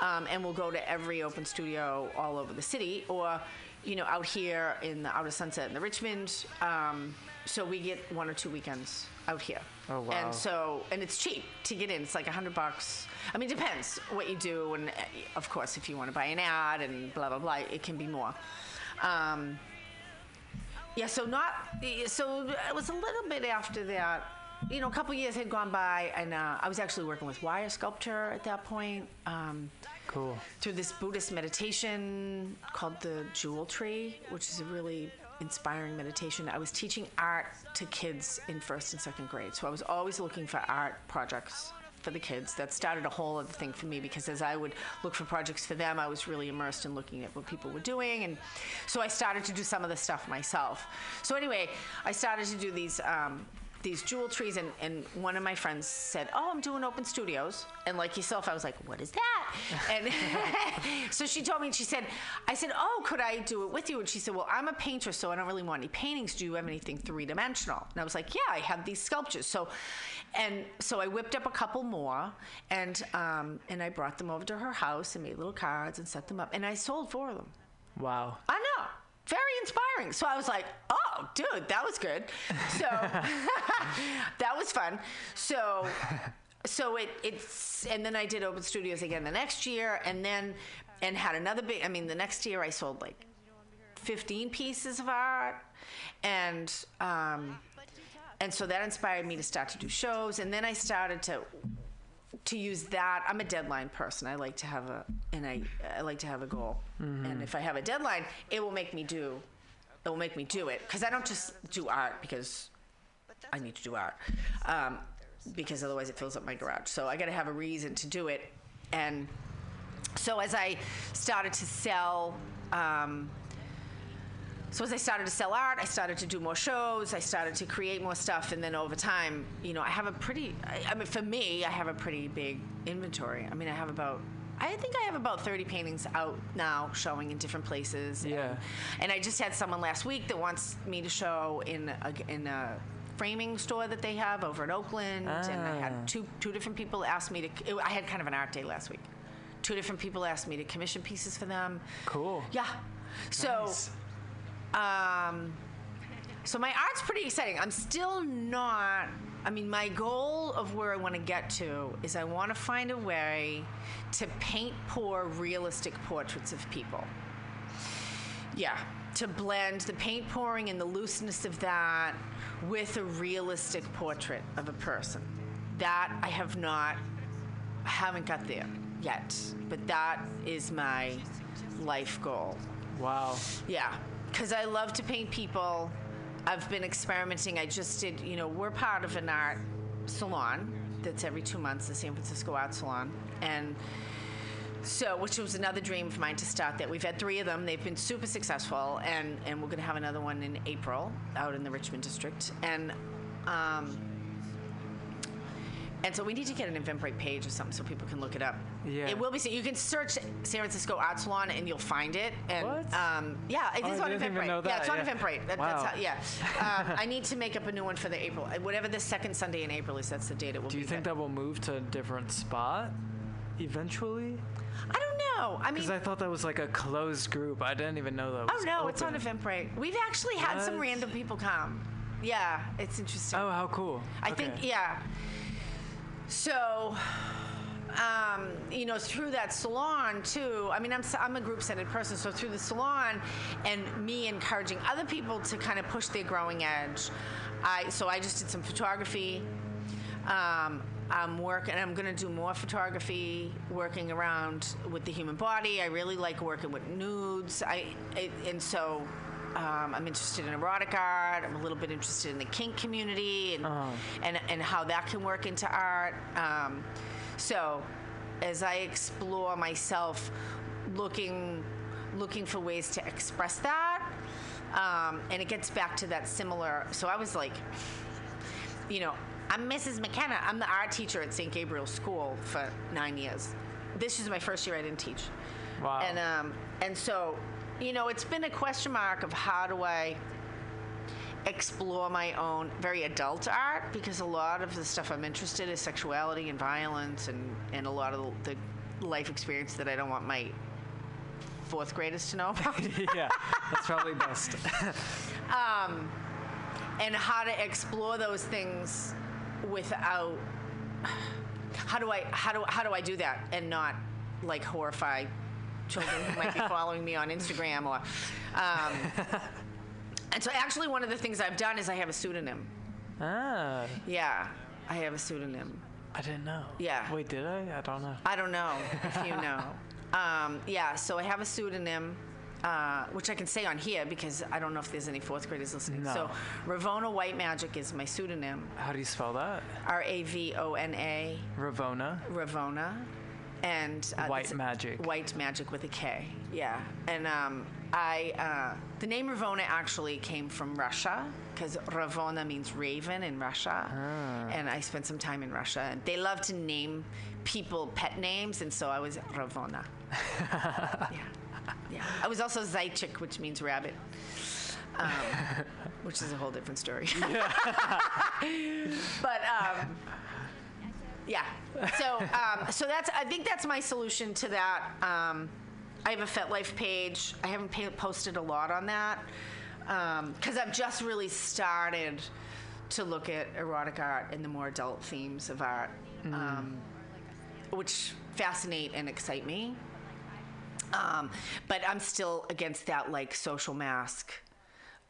um, and will go to every open studio all over the city, or you know, out here in the Outer Sunset in the Richmond. Um, so we get one or two weekends out here. Oh, wow. And so, and it's cheap to get in. It's like a hundred bucks. I mean, it depends what you do, and uh, of course, if you want to buy an ad and blah blah blah, it can be more. Um, yeah, so not so it was a little bit after that you know, a couple years had gone by, and uh, I was actually working with wire sculpture at that point. Um, Cool. through this Buddhist meditation called the Jewel Tree, which is a really inspiring meditation. I was teaching art to kids in first and second grade, so I was always looking for art projects for the kids. That started a whole other thing for me because as I would look for projects for them, I was really immersed in looking at what people were doing, and so I started to do some of the stuff myself. So anyway, I started to do these. Um, these jewel trees and, and one of my friends said oh i'm doing open studios. And like yourself i was like what is that? And so she told me and she said i said oh could i do it with you? And she said well i'm a painter so i don't really want any paintings. Do you have anything three-dimensional? And i was like yeah i have these sculptures. So and so i whipped up a couple more and um, and i brought them over to her house and made little cards and set them up and i sold four of them. Wow. I know. Very inspiring. So I was like, oh, dude, that was good. So that was fun. So so it it's and then I did open studios again the next year and then and had another big I mean the next year I sold like 15 pieces of art and um and so that inspired me to start to do shows and then I started to to use that i'm a deadline person i like to have a and i i like to have a goal and if i have a deadline it will make me do will make me do it because i don't just do art because i need to do art um, because otherwise it fills up my garage so i got to have a reason to do it and so as i started to sell um, so as I started to sell art, I started to do more shows. I started to create more stuff, and then over time, you know, I have a pretty. I, I mean, for me, I have a pretty big inventory. I mean, I have about. I think I have about 30 paintings out now, showing in different places. and- Yeah. And, I just had someone last week that wants me to show in a, in a framing store that they have over in Oakland, and I Ah. had two two different people ask me to. I had kind of an art day last week. Two different people asked me to commission pieces for them. Cool. Yeah. So. Nice. Um, so my art's pretty exciting. I'm still not. I mean, my goal of where I want to get to is I want to find a way to paint poor, realistic portraits of people. Yeah, to blend the paint pouring and the looseness of that with a realistic portrait of a person. That I have not, I haven't got there yet, but that is my life goal. Wow. Yeah, because I love to paint people. I've been experimenting. I just did, you know, we're part of an art salon that's every two months, the San Francisco Art Salon. And so, which was another dream of mine to start that. We've had three of them. They've been super successful, and, and we're going to have another one in April out in the Richmond district. And, um, and so we need to get an Eventbrite page or something so people can look it up. Yeah. It will be. You can search San Francisco Art Salon and you'll find it. And What? Um, yeah, it Oh, is I on Eventbrite. Yeah, it's on yeah. Eventbrite. That, Wow. That's how, yeah. um, I need to make up a new one for the April. Whatever the second Sunday in April is, that's the date it will Do you think but- that will move to a different spot eventually? I don't know. I mean, Because I thought that was like a closed group. I didn't even know that oh no, it's on open. Eventbrite. We've actually had some random people come. Yeah, it's interesting. Oh, how cool. I think, yeah. So, um, you know, through that salon too. I mean, I'm I'm a group-centered person, so through the salon and me encouraging other people to kind of push their growing edge. I so I just did some photography. Um, I'm working. I'm going to do more photography, working around with the human body. I really like working with nudes. I, I and so um, I'm interested in erotic art. I'm a little bit interested in the kink community and and, and how that can work into art. Um, so as I explore myself, looking looking for ways to express that, um, and it gets back to that similar. So I was like, you know, I'm Mrs. McKenna. I'm the art teacher at St. Gabriel's School for nine years. This is my first year I didn't teach. Wow. And um, and so, you know, it's been a question mark of how do I explore my own very adult art because a lot of the stuff I'm interested in is sexuality and violence and, and a lot of the life experience that I don't want my fourth graders to know about. yeah, that's probably best. um, and how to explore those things without how do I how do how do I do that and not like horrify children who might be following me on Instagram or um, and so actually one of the things I've done is I have a pseudonym Ah, Yeah, I have a pseudonym. I didn't know. Yeah. Wait, did I? I don't know. I don't know if you know. Um, yeah, so I have a pseudonym, uh, which I can say on here because I don't know if there's any fourth graders listening. No. So Ravona White Magic is my pseudonym. How do you spell that? R A V O N A, Ravona. Ravona. And uh, White Magic. White Magic with a K. Yeah. And um, I, uh, the name Ravona actually came from Russia because Ravona means raven in Russia. Ah. And I spent some time in Russia. And they love to name people pet names, and so I was Ravona. yeah. Yeah. I was also Zaychik, which means rabbit. Um, which is a whole different story. but um, yeah. So um, so that's I think that's my solution to that. Um, I have a FetLife page. I haven't pa- posted a lot on that because I've just really started to look at erotic art and the more adult themes of art, um, which fascinate and excite me. Um, but I'm still against that like social mask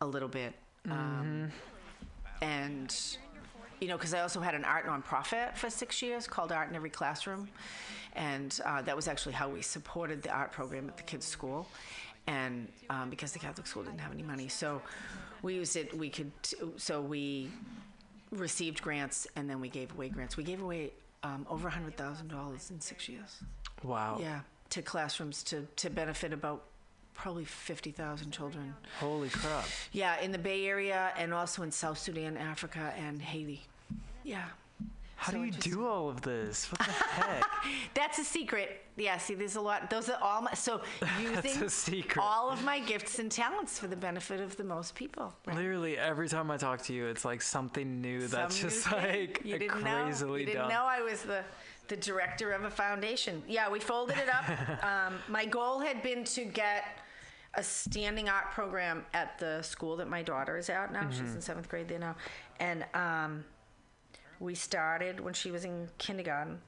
a little bit. Um, and you know, because I also had an art nonprofit for six years called Art in Every Classroom, and uh, that was actually how we supported the art program at the kids' school, and um, because the Catholic school didn't have any money, so we used it. We could, so we received grants and then we gave away grants. We gave away um, over hundred thousand dollars in six years. Wow. Yeah, to classrooms to to benefit about probably fifty thousand children. Holy crap. Yeah, in the Bay Area and also in South Sudan, Africa, and Haiti. Yeah. How So do you do all of this? What the heck? That's a secret. Yeah, see, there's a lot. Those are all my. So using all of my gifts and talents for the benefit of the most people. right? Literally every time I talk to you, it's like something new that's new just thing. like you didn't crazily know. You didn't done. know I was the the director of a foundation. Yeah, we folded it up. um, my goal had been to get a standing art program at the school that my daughter is at now. She's in seventh grade there now, and um, we started when she was in kindergarten.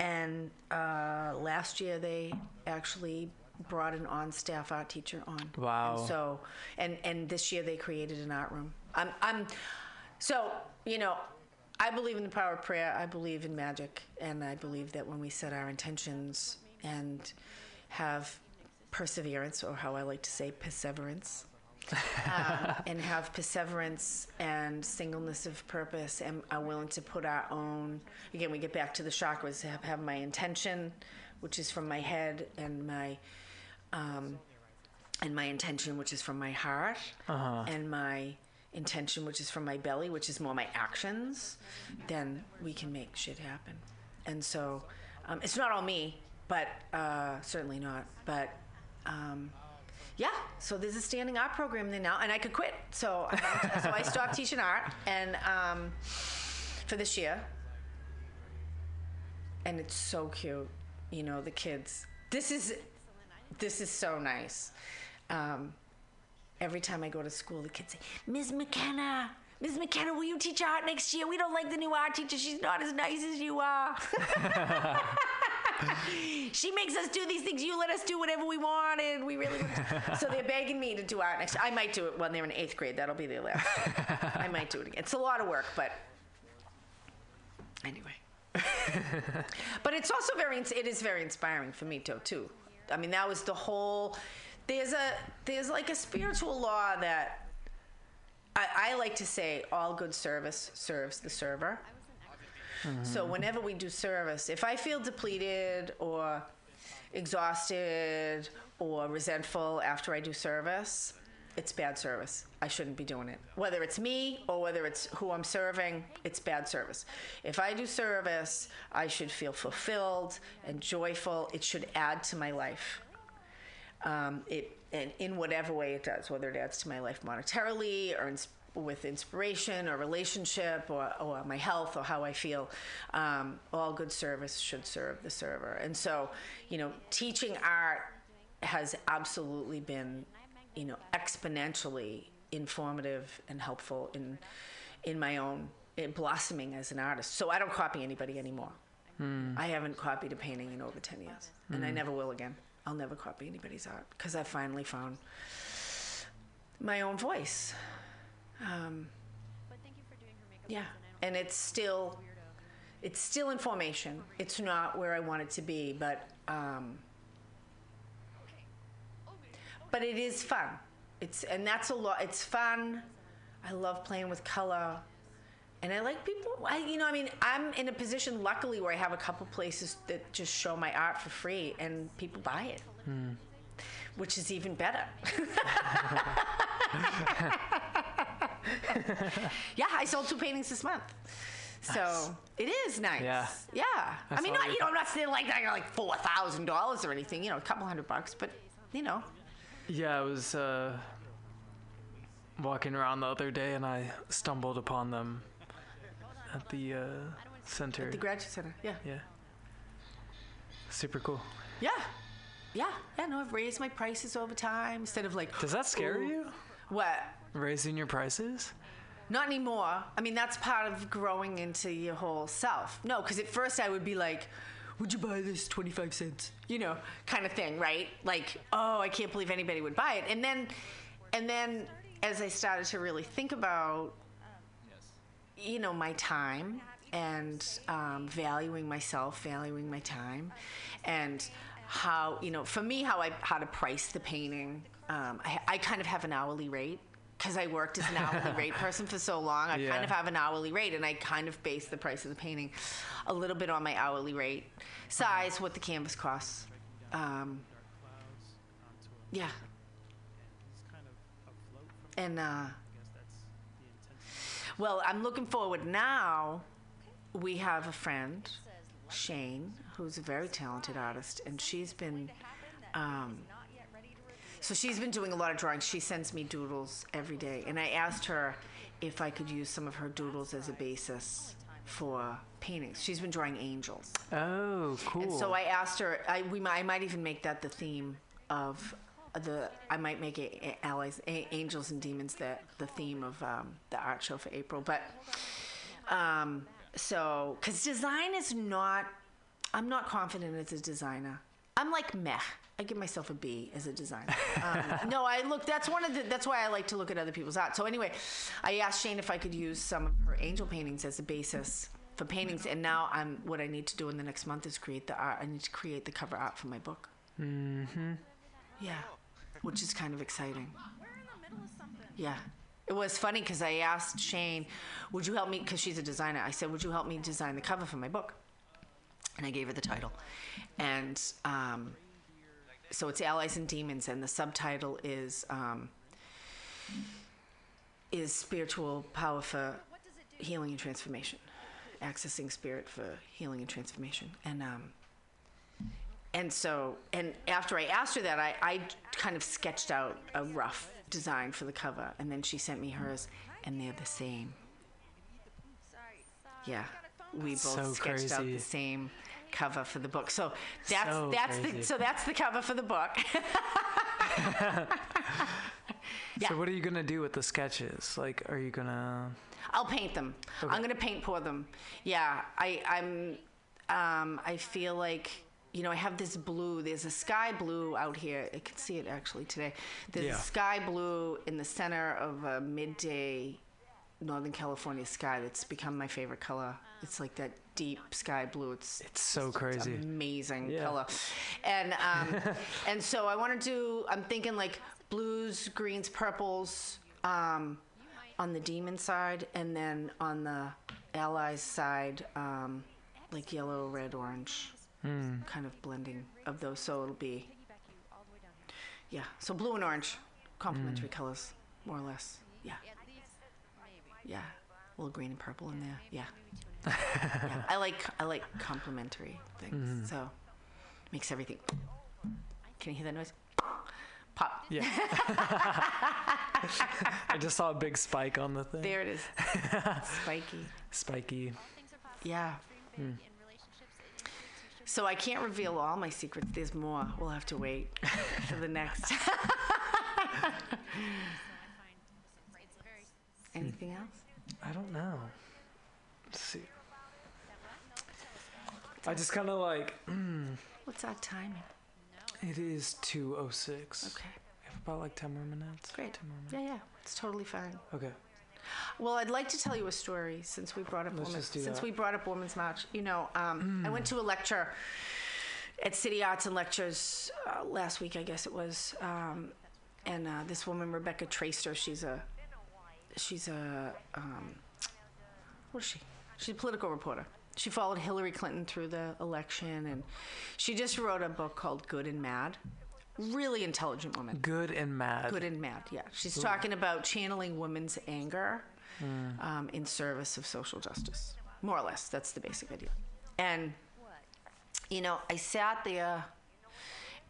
And uh, last year they actually brought an on-staff art teacher on. Wow. And so, and and this year they created an art room. I'm I'm, so you know, I believe in the power of prayer. I believe in magic, and I believe that when we set our intentions and have perseverance, or how I like to say, perseverance, um, and have perseverance and singleness of purpose and are willing to put our own again we get back to the chakras have, have my intention which is from my head and my um, and my intention which is from my heart and my intention which is from my belly which is more my actions then we can make shit happen. And so um, it's not all me but uh, certainly not but um, yeah, so there's a standing art program there now, and I could quit. So, I- so I stopped teaching art, and um, for this year, and it's so cute. You know, the kids. This is this is so nice. Um, every time I go to school, the kids say, "Ms. McKenna." Ms. McKenna, will you teach art next year? We don't like the new art teacher. She's not as nice as you are. she makes us do these things. You let us do whatever we want, and we really. so they're begging me to do art next. I might do it when they're in eighth grade. That'll be their last. I might do it again. It's a lot of work, but anyway. but it's also very. It is very inspiring for me too. Too. I mean, that was the whole. There's a there's like a spiritual law that I, I like to say all good service serves the server. So whenever we do service, if I feel depleted or exhausted or resentful after I do service, it's bad service. I shouldn't be doing it. Whether it's me or whether it's who I'm serving, it's bad service. If I do service, I should feel fulfilled and joyful. It should add to my life um, it and in whatever way it does, whether it adds to my life monetarily or ins- with inspiration or relationship or, or my health or how I feel. Um, all good service should serve the server. And so, you know, teaching art has absolutely been, you know, exponentially informative and helpful in in my own in blossoming as an artist. So I don't copy anybody anymore. I haven't copied a painting in over 10 years, and I never will again. I'll never copy anybody's art because I finally found my own voice. Um, But thank you for doing her makeup Yeah, and it's still, it's still in formation. It's not where I want it to be, but um, but it is fun. It's and that's a lot. It's fun. I love playing with color, and I like people. I you know I mean I'm in a position luckily where I have a couple places that just show my art for free, and people buy it, which is even better. yeah, I sold two paintings this month. So it is nice. Yeah. Yeah. I That's mean, all not you know, I'm not saying like I got like four thousand dollars or anything. You know, a couple hundred bucks, but you know, Yeah, I was uh, walking around the other day and I stumbled upon them at the uh, center. the graduate center. Yeah. yeah. Super cool. Yeah. Yeah. Yeah. No, I've raised my prices over time instead of like. Does that scare Ooh. you? What? Raising your prices? Not anymore. I mean, that's part of growing into your whole self. No, because at first I would be like, would you buy this 25 cents? You know, kind of thing, right? Like, oh, I can't believe anybody would buy it. And then, and then as I started to really think about, you know, my time and um, valuing myself, valuing my time, and how, you know, for me, how I, how to price the painting. Um, I, I kind of have an hourly rate because I worked as an hourly rate person for so long. I Yeah. kind of have an hourly rate, and I kind of base the price of the painting a little bit on my hourly rate, size, what the canvas costs. Um, yeah. And uh, well, I'm looking forward now. We have a friend, Shane, who's a very talented artist, and she's been. Um, so she's been doing a lot of drawings. She sends me doodles every day, and I asked her if I could use some of her doodles as a basis for paintings. She's been drawing angels. Oh, cool. And so I asked her. I we might, I might even make that the theme of the. I might make it allies, a, angels and demons. That the theme of um, the art show for April. But um, so because design is not. I'm not confident as a designer. I'm like meh. I give myself a B as a designer. Um, no, I look. That's one of the. That's why I like to look at other people's art. So anyway, I asked Shane if I could use some of her angel paintings as a basis for paintings, and now I'm. What I need to do in the next month is create the art. I need to create the cover art for my book. Mm-hmm. Yeah, which is kind of exciting. We're in the middle of something. Yeah. It was funny because I asked Shane, would you help me? Because she's a designer. I said, would you help me design the cover for my book? And I gave her the title. And um, so it's Allies and Demons, and the subtitle is um, is Spiritual Power for Healing and Transformation. Accessing Spirit for Healing and Transformation. And um, and so, and after I asked her that, I, I kind of sketched out a rough design for the cover, and then she sent me hers, and they're the same. Yeah, we both So sketched out the same cover for the book. So that's So that's the so that's the cover for the book. yeah. So what are you gonna do with the sketches? Like, are you gonna? I'll paint them. I'm gonna paint pour them. Yeah, I, I'm. Um, I feel like you know I have this blue. There's a sky blue out here. I can see it actually today. There's Yeah. a sky blue in the center of a midday Northern California sky that's become my favorite color. It's like that deep sky blue. It's It's so crazy. amazing Yeah. color. And um, and so I want to do. I'm thinking like blues, greens, purples um, on the demon side, and then on the allies side, um, like yellow, red, orange, kind of blending of those. So it'll be yeah. So blue and orange, complementary colors, more or less. Yeah. Yeah. A little green and purple in there. Yeah. yeah. I like I like complementary things. Mm-hmm. So makes everything. Can you hear that noise? Pop. Yeah. I just saw a big spike on the thing. There it is. Spiky. Spiky. Yeah. Hmm. So I can't reveal all my secrets. There's more. We'll have to wait for the next. Anything else? I don't know. Let's see. I just kind of like. What's our timing? It is 2:06. Okay. We have about like 10 more minutes. Great. 10 more minutes. Yeah, yeah. It's totally fine. Okay. Well, I'd like to tell you a story since we brought up Let's women, just do since that. we brought up Women's March. You know, um, I went to a lecture at City Arts and Lectures uh, last week, I guess it was, um, and uh, this woman Rebecca Traister, she's a she's a um, what is she? She's a political reporter. She followed Hillary Clinton through the election, and she just wrote a book called Good and Mad. Really intelligent woman. Good and mad. Good and mad, yeah. She's talking about channeling women's anger um, in service of social justice. More or less, that's the basic idea. And, you know, I sat there,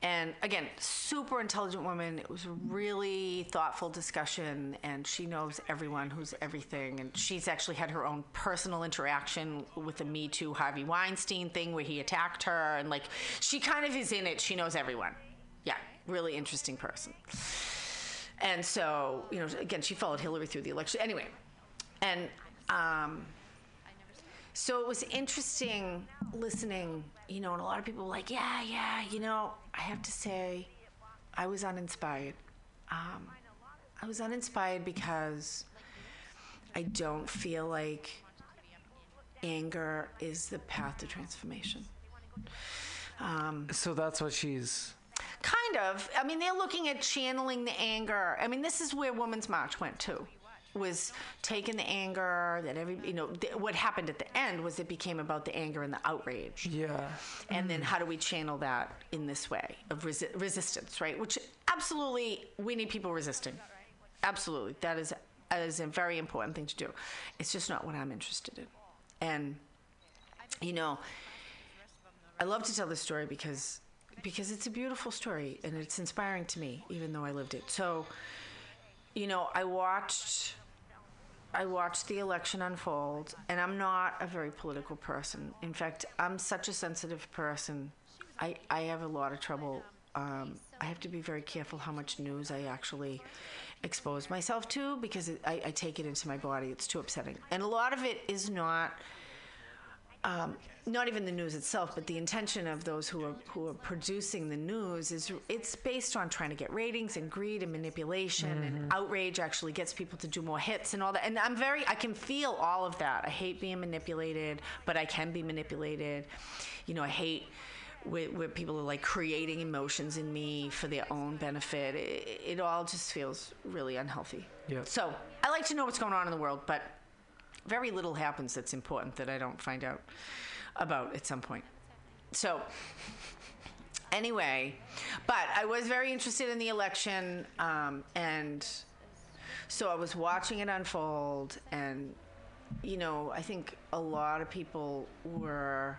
and again, super intelligent woman. It was a really thoughtful discussion, and she knows everyone who's everything. And she's actually had her own personal interaction with the Me Too Harvey Weinstein thing where he attacked her. And, like, she kind of is in it. She knows everyone. Yeah, really interesting person. And so, you know, again, she followed Hillary through the election. Anyway, and um, so it was interesting listening, you know, and a lot of people were like, yeah, yeah, you know, I have to say, I was uninspired. Um, I was uninspired because I don't feel like anger is the path to transformation. Um, So that's what she's. Kind of. I mean, they're looking at channeling the anger. I mean, this is where Women's March went too. Was taking the anger that every you know th- what happened at the end was it became about the anger and the outrage, Yeah. and then mm. how do we channel that in this way of resi- resistance, right? Which absolutely we need people resisting. Absolutely, that is that is a very important thing to do. It's just not what I'm interested in, and you know, I love to tell this story because because it's a beautiful story and it's inspiring to me, even though I lived it. So, you know, I watched I watched the election unfold, and I'm not a very political person. In fact, I'm such a sensitive person. I I have a lot of trouble. Um, I have to be very careful how much news I actually expose myself to because it, I, I take it into my body. It's too upsetting, and a lot of it is not um, not even the news itself, but the intention of those who are who are producing the news is it's based on trying to get ratings and greed and manipulation and outrage actually gets people to do more hits and all that. And I'm very I can feel all of that. I hate being manipulated, but I can be manipulated. You know, I hate where, where people are like creating emotions in me for their own benefit. It, it all just feels really unhealthy. Yep. So I like to know what's going on in the world, but very little happens that's important that I don't find out about at some point. So, anyway, but I was very interested in the election, um, and so I was watching it unfold, and you know, I think a lot of people were.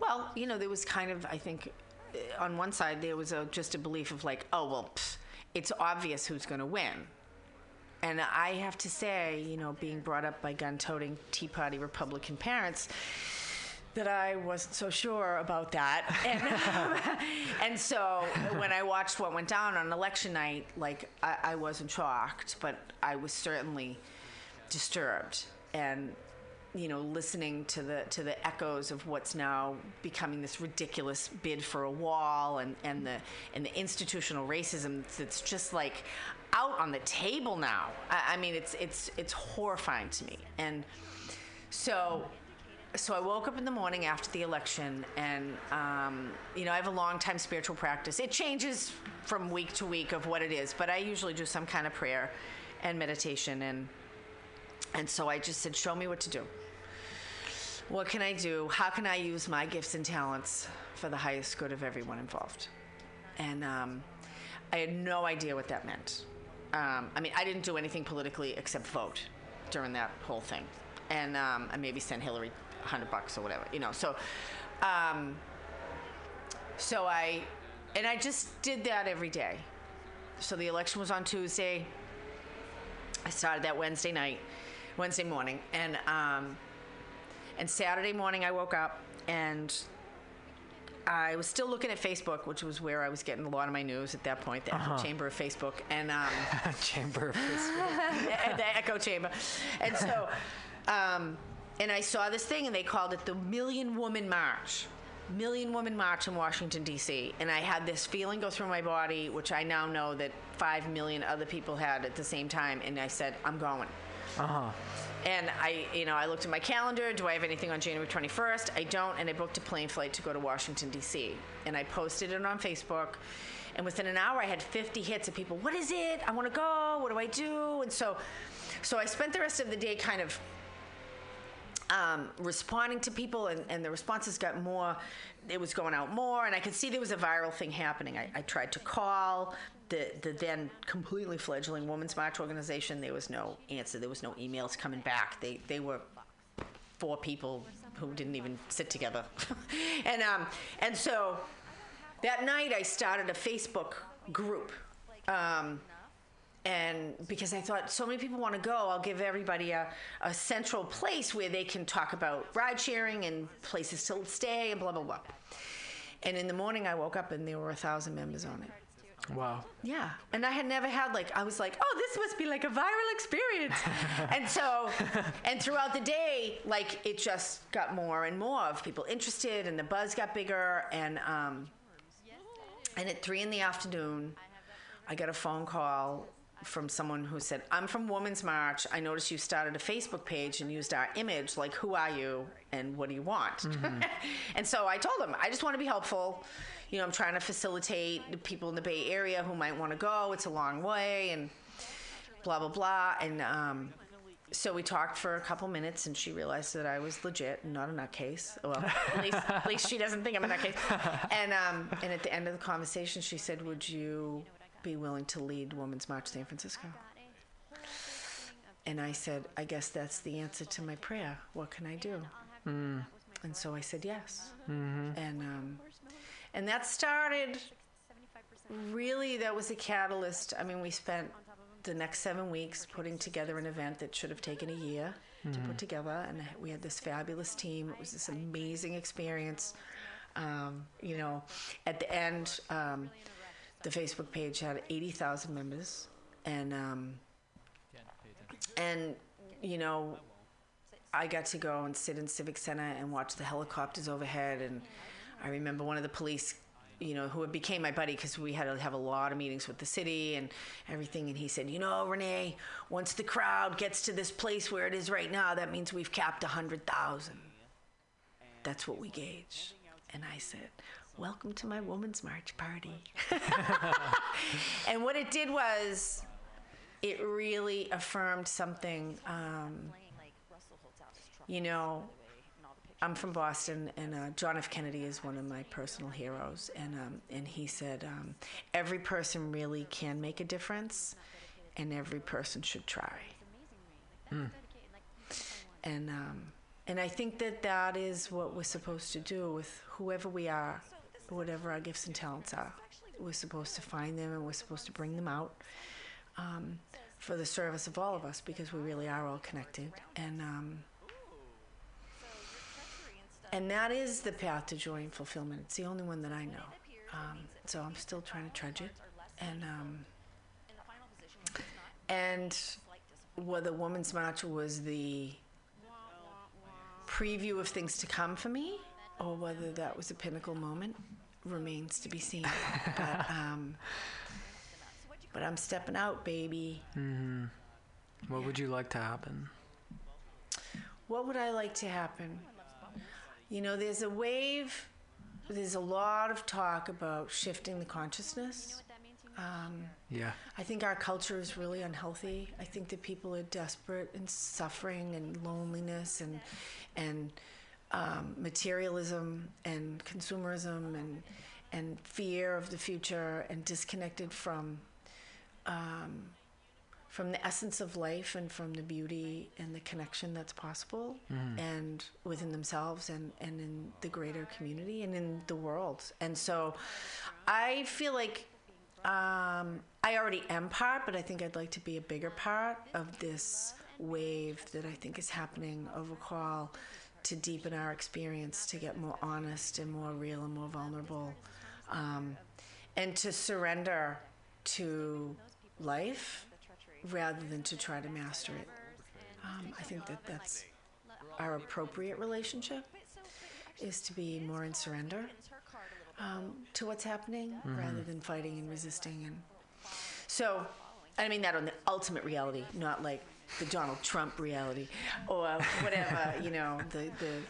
Well, you know, there was kind of, I think, on one side there was a, just a belief of like, oh well, pff, it's obvious who's going to win. And I have to say, you know, being brought up by gun toting Tea Party Republican parents, that I wasn't so sure about that. And, and so when I watched what went down on election night, like, I, I wasn't shocked, but I was certainly disturbed. And, you know, listening to the to the echoes of what's now becoming this ridiculous bid for a wall and, and the and the institutional racism that's just like out on the table now. I, I mean, it's it's it's horrifying to me. And so so I woke up in the morning after the election, and um, you know I have a long time spiritual practice. It changes from week to week of what it is, but I usually do some kind of prayer and meditation, and and so I just said, "Show me what to do. What can I do? How can I use my gifts and talents for the highest good of everyone involved?" And um, I had no idea what that meant. Um, I mean, I didn't do anything politically except vote during that whole thing, and um, I maybe sent Hillary a hundred bucks or whatever, you know. So, um, so I, and I just did that every day. So the election was on Tuesday. I started that Wednesday night, Wednesday morning, and um, and Saturday morning I woke up and I was still looking at Facebook, which was where I was getting a lot of my news at that point, the echo chamber of Facebook, and um, Chamber of History. the echo chamber. And so, um, and I saw this thing, and they called it the Million Woman March. million woman march in Washington D.C. and I had this feeling go through my body, which I now know that five million other people had at the same time, and I said, "I'm going." Uh huh. And I, you know, I looked at my calendar. Do I have anything on January 21st? I don't. And I booked a plane flight to go to Washington D.C. And I posted it on Facebook. And within an hour, I had 50 hits of people. What is it? I want to go. What do I do? And so, so I spent the rest of the day kind of um, responding to people, and, and the responses got more. It was going out more, and I could see there was a viral thing happening. I, I tried to call the, the then completely fledgling Women's March organization. There was no answer. There was no emails coming back. They they were four people who didn't even sit together, and um and so that night I started a Facebook group. Um, and because I thought so many people want to go, I'll give everybody a, a central place where they can talk about ride sharing and places to stay and blah blah blah. And in the morning, I woke up and there were a thousand members on it. Wow. Yeah, and I had never had like I was like, oh, this must be like a viral experience, and so, and throughout the day, like it just got more and more of people interested, and the buzz got bigger, and um, and at three in the afternoon, I got a phone call from someone who said, I'm from Women's March. I noticed you started a Facebook page and used our image. Like, who are you and what do you want? and so I told him, I just want to be helpful. You know, I'm trying to facilitate the people in the Bay Area who might want to go. It's a long way and blah, blah, blah. And um, so we talked for a couple minutes and she realized that I was legit and not a nutcase. Well, at least, at least she doesn't think I'm a nutcase. And, um, and at the end of the conversation, she said, Would you be willing to lead Women's March San Francisco? And I said, I guess that's the answer to my prayer. What can I do? And so I said yes. And um, and that started. Really, that was a catalyst. I mean, we spent the next seven weeks putting together an event that should have taken a year to put together, and we had this fabulous team. It was this amazing experience. Um, you know, at the end, um, the Facebook page had eighty thousand members, and um, and you know, I got to go and sit in Civic Center and watch the helicopters overhead. And I remember one of the police, you know, who became my buddy because we had to have a lot of meetings with the city and everything. And he said, You know, Renee, once the crowd gets to this place where it is right now, that means we've capped 100,000. That's what we gauge. And I said, Welcome to my Woman's March party. and what it did was, it really affirmed something. Um, you know, I'm from Boston, and uh, John F. Kennedy is one of my personal heroes. And um, and he said, um, every person really can make a difference, and every person should try. And um, and I think that that is what we're supposed to do with whoever we are, whatever our gifts and talents are. We're supposed to find them, and we're supposed to bring them out. Um, for the service of all of us, because we really are all connected, and um, and that is the path to joy and fulfillment. It's the only one that I know. Um, so I'm still trying to trudge it. And um, and whether Women's March was the preview of things to come for me, or whether that was a pinnacle moment, remains to be seen. but um, but I'm stepping out, baby. What would you like to happen? What would I like to happen? You know, there's a wave, there's a lot of talk about shifting the consciousness. Um, Yeah. I think our culture is really unhealthy. I think that people are desperate and suffering and loneliness and and um, materialism and consumerism and and fear of the future and disconnected from um, from the essence of life and from the beauty and the connection that's possible and within themselves and, and in the greater community and in the world. And so I feel like um, I already am part, but I think I'd like to be a bigger part of this wave that I think is happening of a call to deepen our experience, to get more honest and more real and more vulnerable, um, and to surrender to life rather than to try to master it. Um, I think that that's our appropriate relationship. is to be more in surrender um, to what's happening rather than fighting and resisting. And so, I mean that on the ultimate reality, not like the Donald Trump reality or whatever, you know, the, the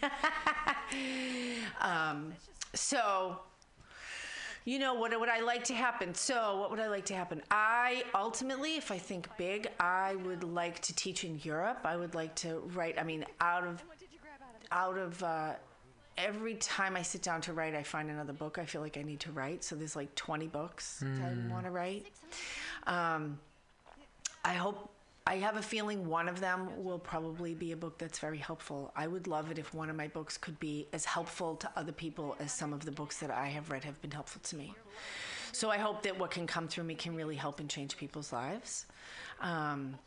um, so you know what would I like to happen? So what would I like to happen? I ultimately, if I think big, I would like to teach in Europe. I would like to write. I mean, out of out of uh, every time I sit down to write, I find another book I feel like I need to write. So there's like 20 books that I want to write. Um, I hope. I have a feeling one of them will probably be a book that's very helpful. I would love it if one of my books could be as helpful to other people as some of the books that I have read have been helpful to me. So I hope that what can come through me can really help and change people's lives. Um,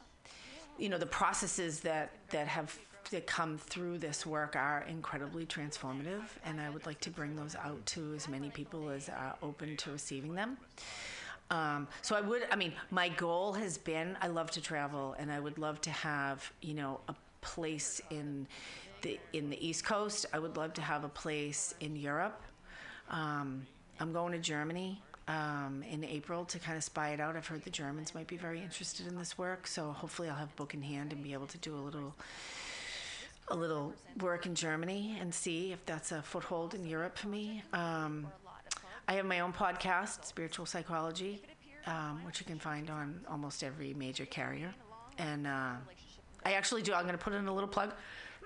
you know, the processes that that have that come through this work are incredibly transformative, and I would like to bring those out to as many people as are open to receiving them. Um, so I would, I mean, my goal has been I love to travel, and I would love to have, you know, a place in the in the East Coast. I would love to have a place in Europe. Um, I'm going to Germany um, in April to kind of spy it out. I've heard the Germans might be very interested in this work, so hopefully I'll have a book in hand and be able to do a little a little work in Germany and see if that's a foothold in Europe for me. Um, I have my own podcast, Spiritual Psychology, um, which you can find on almost every major carrier. And uh, I actually do. I'm going to put in a little plug.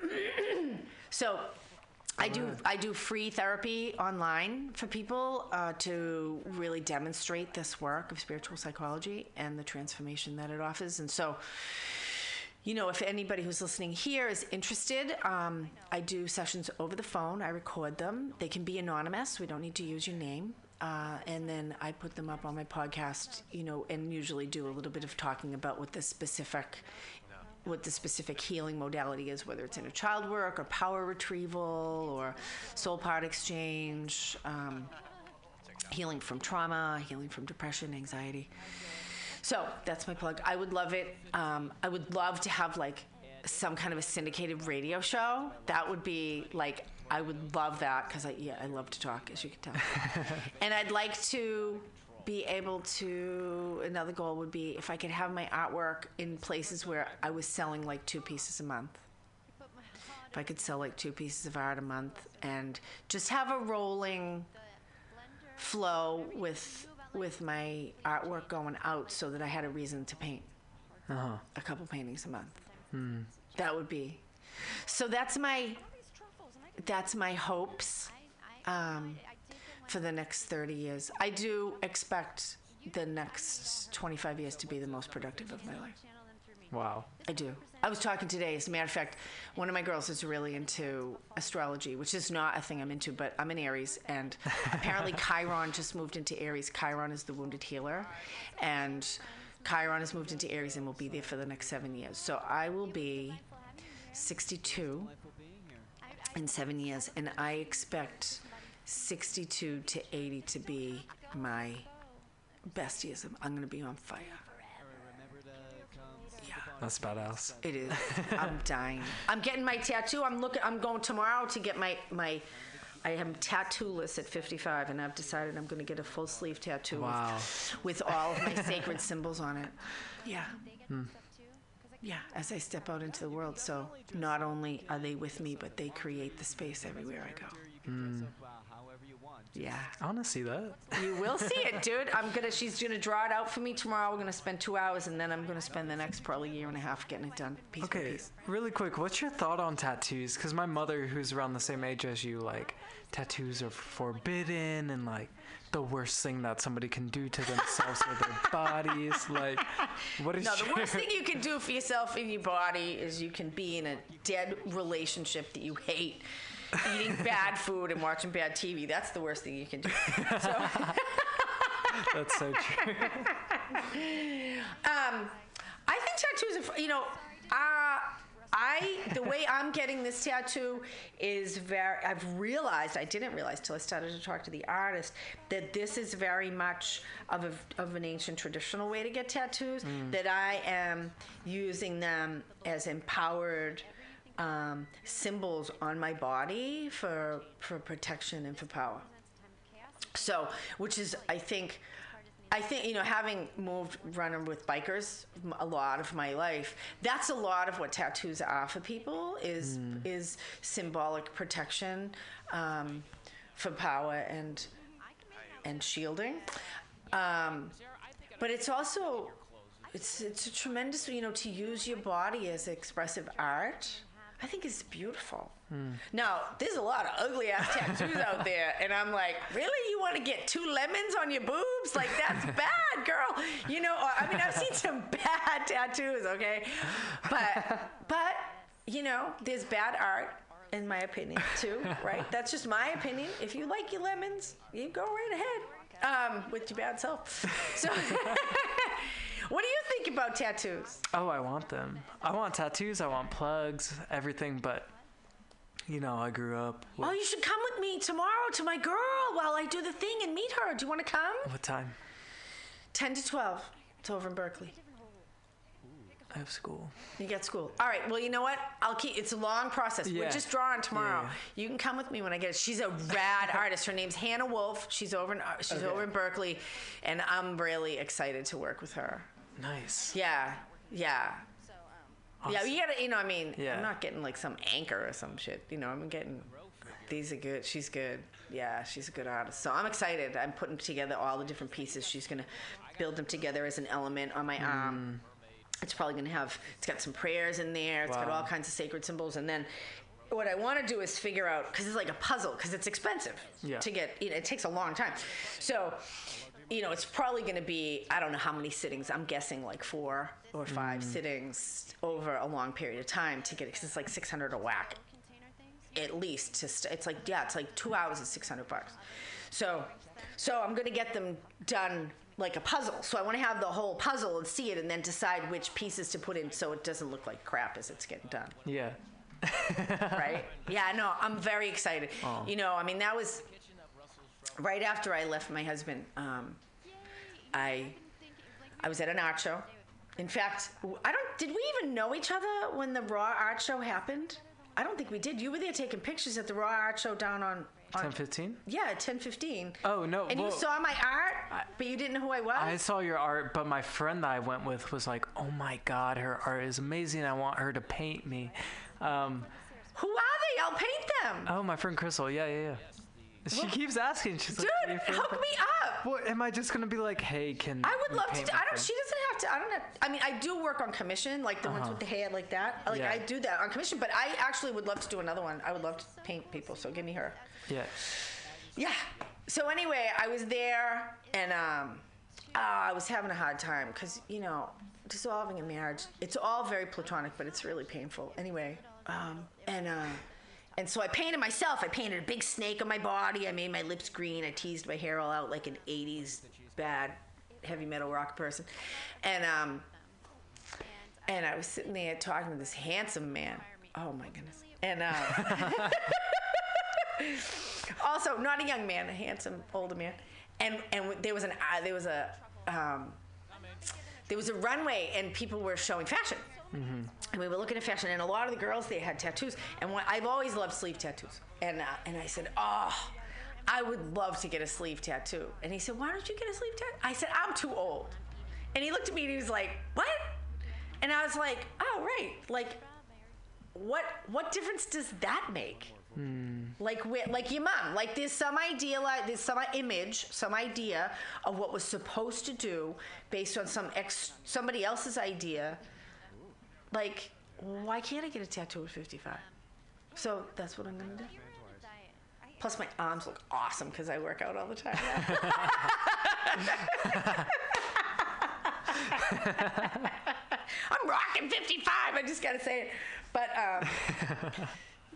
so, I do I do free therapy online for people uh, to really demonstrate this work of spiritual psychology and the transformation that it offers. And so, you know, if anybody who's listening here is interested, um, I do sessions over the phone. I record them. They can be anonymous. We don't need to use your name. Uh, and then I put them up on my podcast, you know, and usually do a little bit of talking about what the specific, what the specific healing modality is, whether it's inner child work or power retrieval or soul part exchange, um, healing from trauma, healing from depression, anxiety. So that's my plug. I would love it. Um, I would love to have like some kind of a syndicated radio show. That would be like I would love that because I yeah I love to talk as you can tell. and I'd like to be able to another goal would be if I could have my artwork in places where I was selling like two pieces a month. If I could sell like two pieces of art a month and just have a rolling flow with with my artwork going out so that I had a reason to paint Uh-huh. a couple paintings a month. That would be. So that's my that's my hopes um, for the next 30 years. I do expect the next 25 years to be the most productive of my life. Wow. I do. I was talking today, as a matter of fact, one of my girls is really into astrology, which is not a thing I'm into, but I'm an Aries, and apparently Chiron just moved into Aries. Chiron is the wounded healer, and Chiron has moved into Aries and will be there for the next seven years. So I will be 62 in seven years, and I expect 62 to 80 to be my best years. I'm, I'm going to be on fire. Yeah. That's badass. It is. I'm dying. I'm getting my tattoo. I'm looking. I'm going tomorrow to get my my. I am tattoo-less at 55, and I've decided I'm going to get a full sleeve tattoo Wow. with, with all of my sacred symbols on it. Yeah. Hmm. Yeah, as I step out into the world. So not only are they with me, but they create the space everywhere I go. Yeah. I want to see that. You will see it, dude. I'm gonna. She's gonna draw it out for me tomorrow. We're gonna spend two hours, and then I'm gonna spend the next probably year and a half getting it done piece by Okay, piece. really quick, what's your thought on tattoos? Because my mother, who's around the same age as you, like, tattoos are forbidden and, like, the worst thing that somebody can do to themselves or their bodies. Like, what is No, the your- worst thing you can do for yourself in your body is you can be in a dead relationship that you hate, eating bad food and watching bad TV. That's the worst thing you can do. So, That's so true. um, I think tattoos are, you know, uh, I the way I'm getting this tattoo is very. I've realized I didn't realize till I started to talk to the artist that this is very much of a, of an ancient traditional way to get tattoos. That I am using them as empowered um, symbols on my body for for protection and for power. So, which is, I think, I think you know, having moved running with bikers a lot of my life, that's a lot of what tattoos are for people is is symbolic protection um, for power and and shielding. Um, but it's also it's it's a tremendous you know to use your body as expressive art. I think it's beautiful. Now, there's a lot of ugly ass tattoos out there, and I'm like, really? You want to get two lemons on your boobs? Like that's bad, girl. You know, or- I mean, I've seen some bad tattoos, okay, but but you know, there's bad art. In my opinion, too, right? That's just my opinion. If you like your lemons, you go right ahead um, with your bad self. So, what do you think about tattoos? Oh, I want them. I want tattoos. I want plugs. Everything, but you know, I grew up. With, Oh, you should come with me tomorrow to my girl while I do the thing and meet her. Do you want to come? what time? 10 to 12. It's over in Berkeley. I have school. You get school. All right. Well, you know what? I'll keep. It's a long process. We're Yeah. just drawing tomorrow. Yeah. You can come with me when I get it. She's a rad artist. Her name's Hannah Wolf. She's over in uh, she's over in Berkeley, and I'm really excited to work with her. Nice. Yeah. Yeah. Yeah, Awesome. you gotta, you know, I mean, Yeah. I'm not getting like some anchor or some shit. You know, I'm getting, these are good. She's good. Yeah, she's a good artist. So I'm excited. I'm putting together all the different pieces. She's gonna build them together as an element on my Mm. arm. It's probably gonna have, it's got some prayers in there. It's got Wow. all kinds of sacred symbols. And then what I want to do is figure out, because it's like a puzzle, because it's expensive Yeah. to get, you know, it takes a long time. So, you know, it's probably going to be, I don't know how many sittings. I'm guessing like four or five mm. sittings over a long period of time to get it, because it's like 600 a whack. At least to st- it's like yeah it's like two hours is 600 bucks. So so i'm gonna get them done like a puzzle. So i want to have the whole puzzle and see it and then decide which pieces to put in so it doesn't look like crap as it's getting done. Yeah. right? Yeah no i'm very excited. You know i mean that was right after i left my husband um, i i was at an art show in fact i don't did we even know each other when the raw art show happened i don't think we did you were there taking pictures at the raw art show down on, on 10, 15? yeah, at ten fifteen. Oh, no, And you saw my art, but you didn't know who I was. I saw your art, but my friend that I went with was like, "Oh my God, her art is amazing. I want her to paint me." Um, who are they? I'll paint them. oh, my friend Crystal. Yeah, yeah, yeah. She keeps asking. She's Dude, like, "Are you friends hook me up. What am I just gonna be like? Hey, can I would love to. Do, I don't. She doesn't have to. I don't have. I mean, I do work on commission, like the ones with the head like that. Like Uh-huh. Yeah. I do that on commission, but I actually would love to do another one. I would love to paint people. So give me her. Yeah. Yeah. So anyway, I was there, and um, uh, I was having a hard time because you know, dissolving a marriage, it's all very platonic, but it's really painful. Anyway, um, and uh, and so I painted myself. I painted a big snake on my body. I made my lips green. I teased my hair all out like an '80s bad heavy metal rock person, and um, and I was sitting there talking to this handsome man. Oh my goodness. And uh, also not a young man, a handsome older man. And and there was an uh, there was a um, there was a runway and people were showing fashion. Mm-hmm. And we were looking at fashion, and a lot of the girls they had tattoos. And what, I've always loved sleeve tattoos. And uh, and I said, oh, I would love to get a sleeve tattoo. And he said, why don't you get a sleeve tattoo? I said, I'm too old. And he looked at me and he was like, what? And I was like, oh right, like what what difference does that make? Hmm. Like where, like your mom, like there's some idea, like there's some image, some idea of what was supposed to do based on some ex somebody else's idea. Like, why can't I get a tattoo at 55? So that's what I'm gonna do. Plus, my arms look awesome because I work out all the time. I'm rocking 55. I just gotta say it. But um,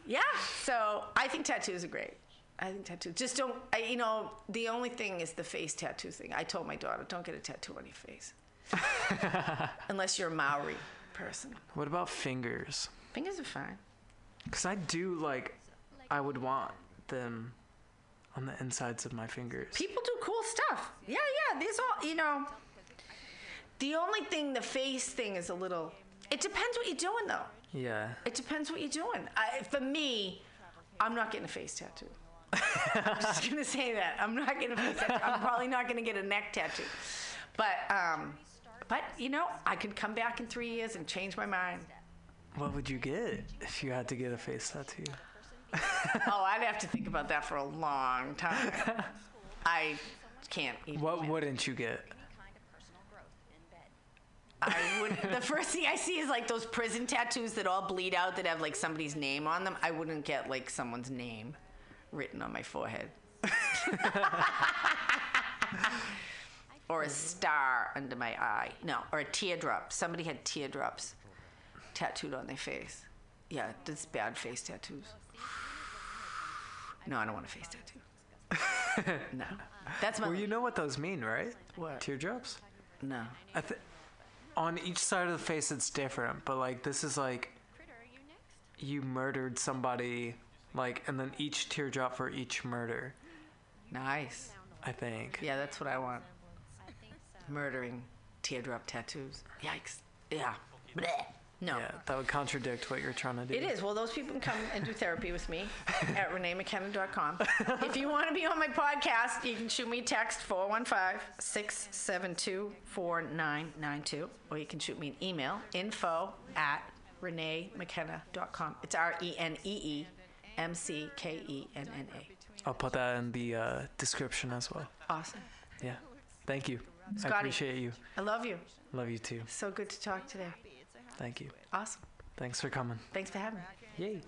yeah, so I think tattoos are great. I think tattoos just don't. I, you know, the only thing is the face tattoo thing. I told my daughter, don't get a tattoo on your face unless you're Maori person. What about fingers? Fingers are fine. Because I do like, I would want them on the insides of my fingers. People do cool stuff. Yeah, yeah. These all you know. The only thing, the face thing is a little. It depends what you're doing though. Yeah. It depends what you're doing. I, for me, I'm not getting a face tattoo. I'm just gonna say that I'm not getting a face tattoo. I'm probably not gonna get a neck tattoo. But um, but you know, I could come back in three years and change my mind. What would you get if you had to get a face tattoo? Oh, I'd have to think about that for a long time. I can't. Even What imagine. wouldn't you get? kind of personal growth in bed. I would. The first thing I see is like those prison tattoos that all bleed out that have like somebody's name on them. I wouldn't get like someone's name written on my forehead. or a mm-hmm. star under my eye. No, or a teardrop. Somebody had teardrops tattooed on their face. Yeah, that's bad face tattoos. No, I don't want a face tattoo. no, that's my. Well, you know what those mean, right? What? Teardrops? no. I th- on each side of the face it's different, but like this is like Critter, are you next? you murdered somebody, like, and then each teardrop for each murder. Nice. I think. Yeah, that's what I want. I think so. murdering teardrop tattoos. Yikes. Yeah. Blech. No. Yeah, that would contradict what you're trying to do. It is. Well, those people can come and do therapy with me at reneemckenna.com. if you want to be on my podcast, you can shoot me a text 415 672 4992, or you can shoot me an email info at reneemckenna.com. It's R E N E E M C K E N N A. I'll put that in the uh, description as well. Awesome. Yeah. Thank you. I appreciate you. I love you. Love you too. So good to talk today. Thank you. Awesome. Thanks for coming. Thanks for having me. Yay.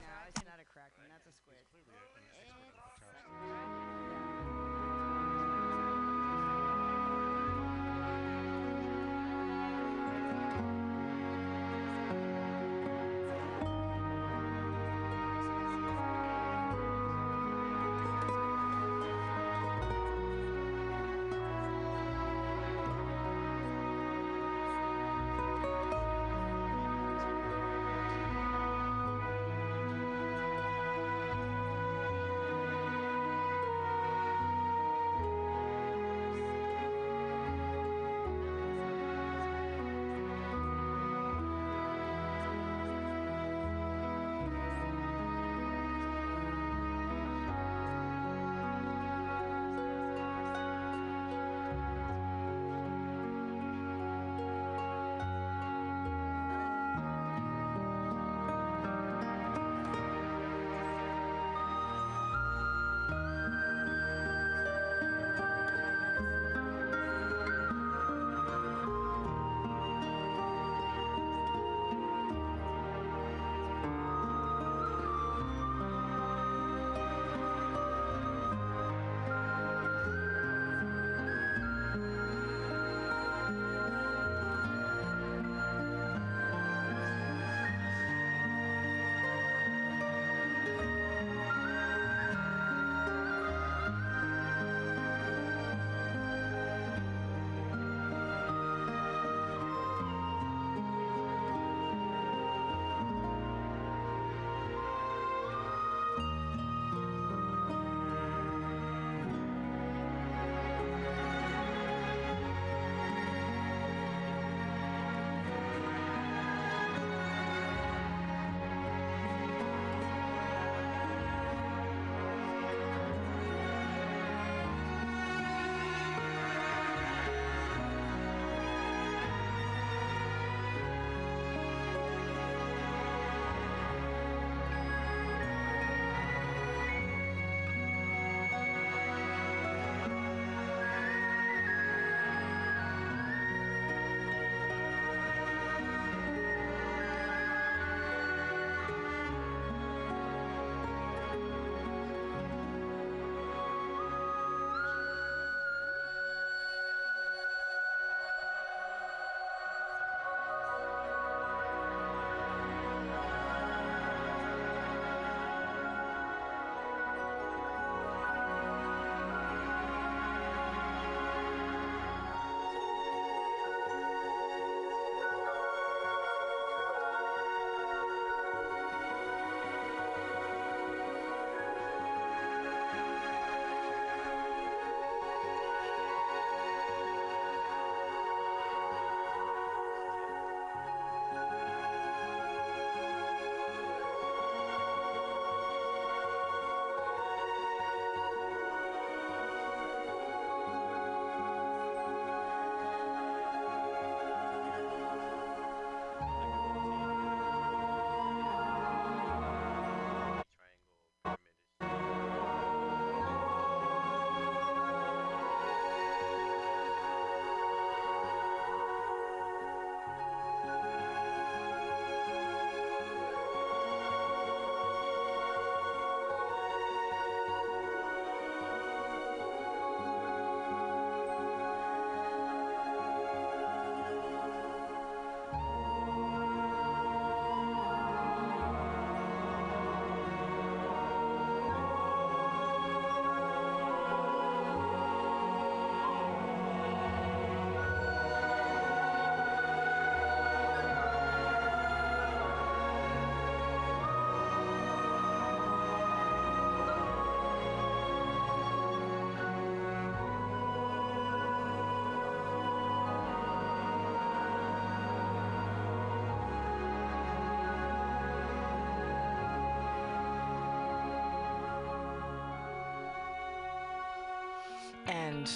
And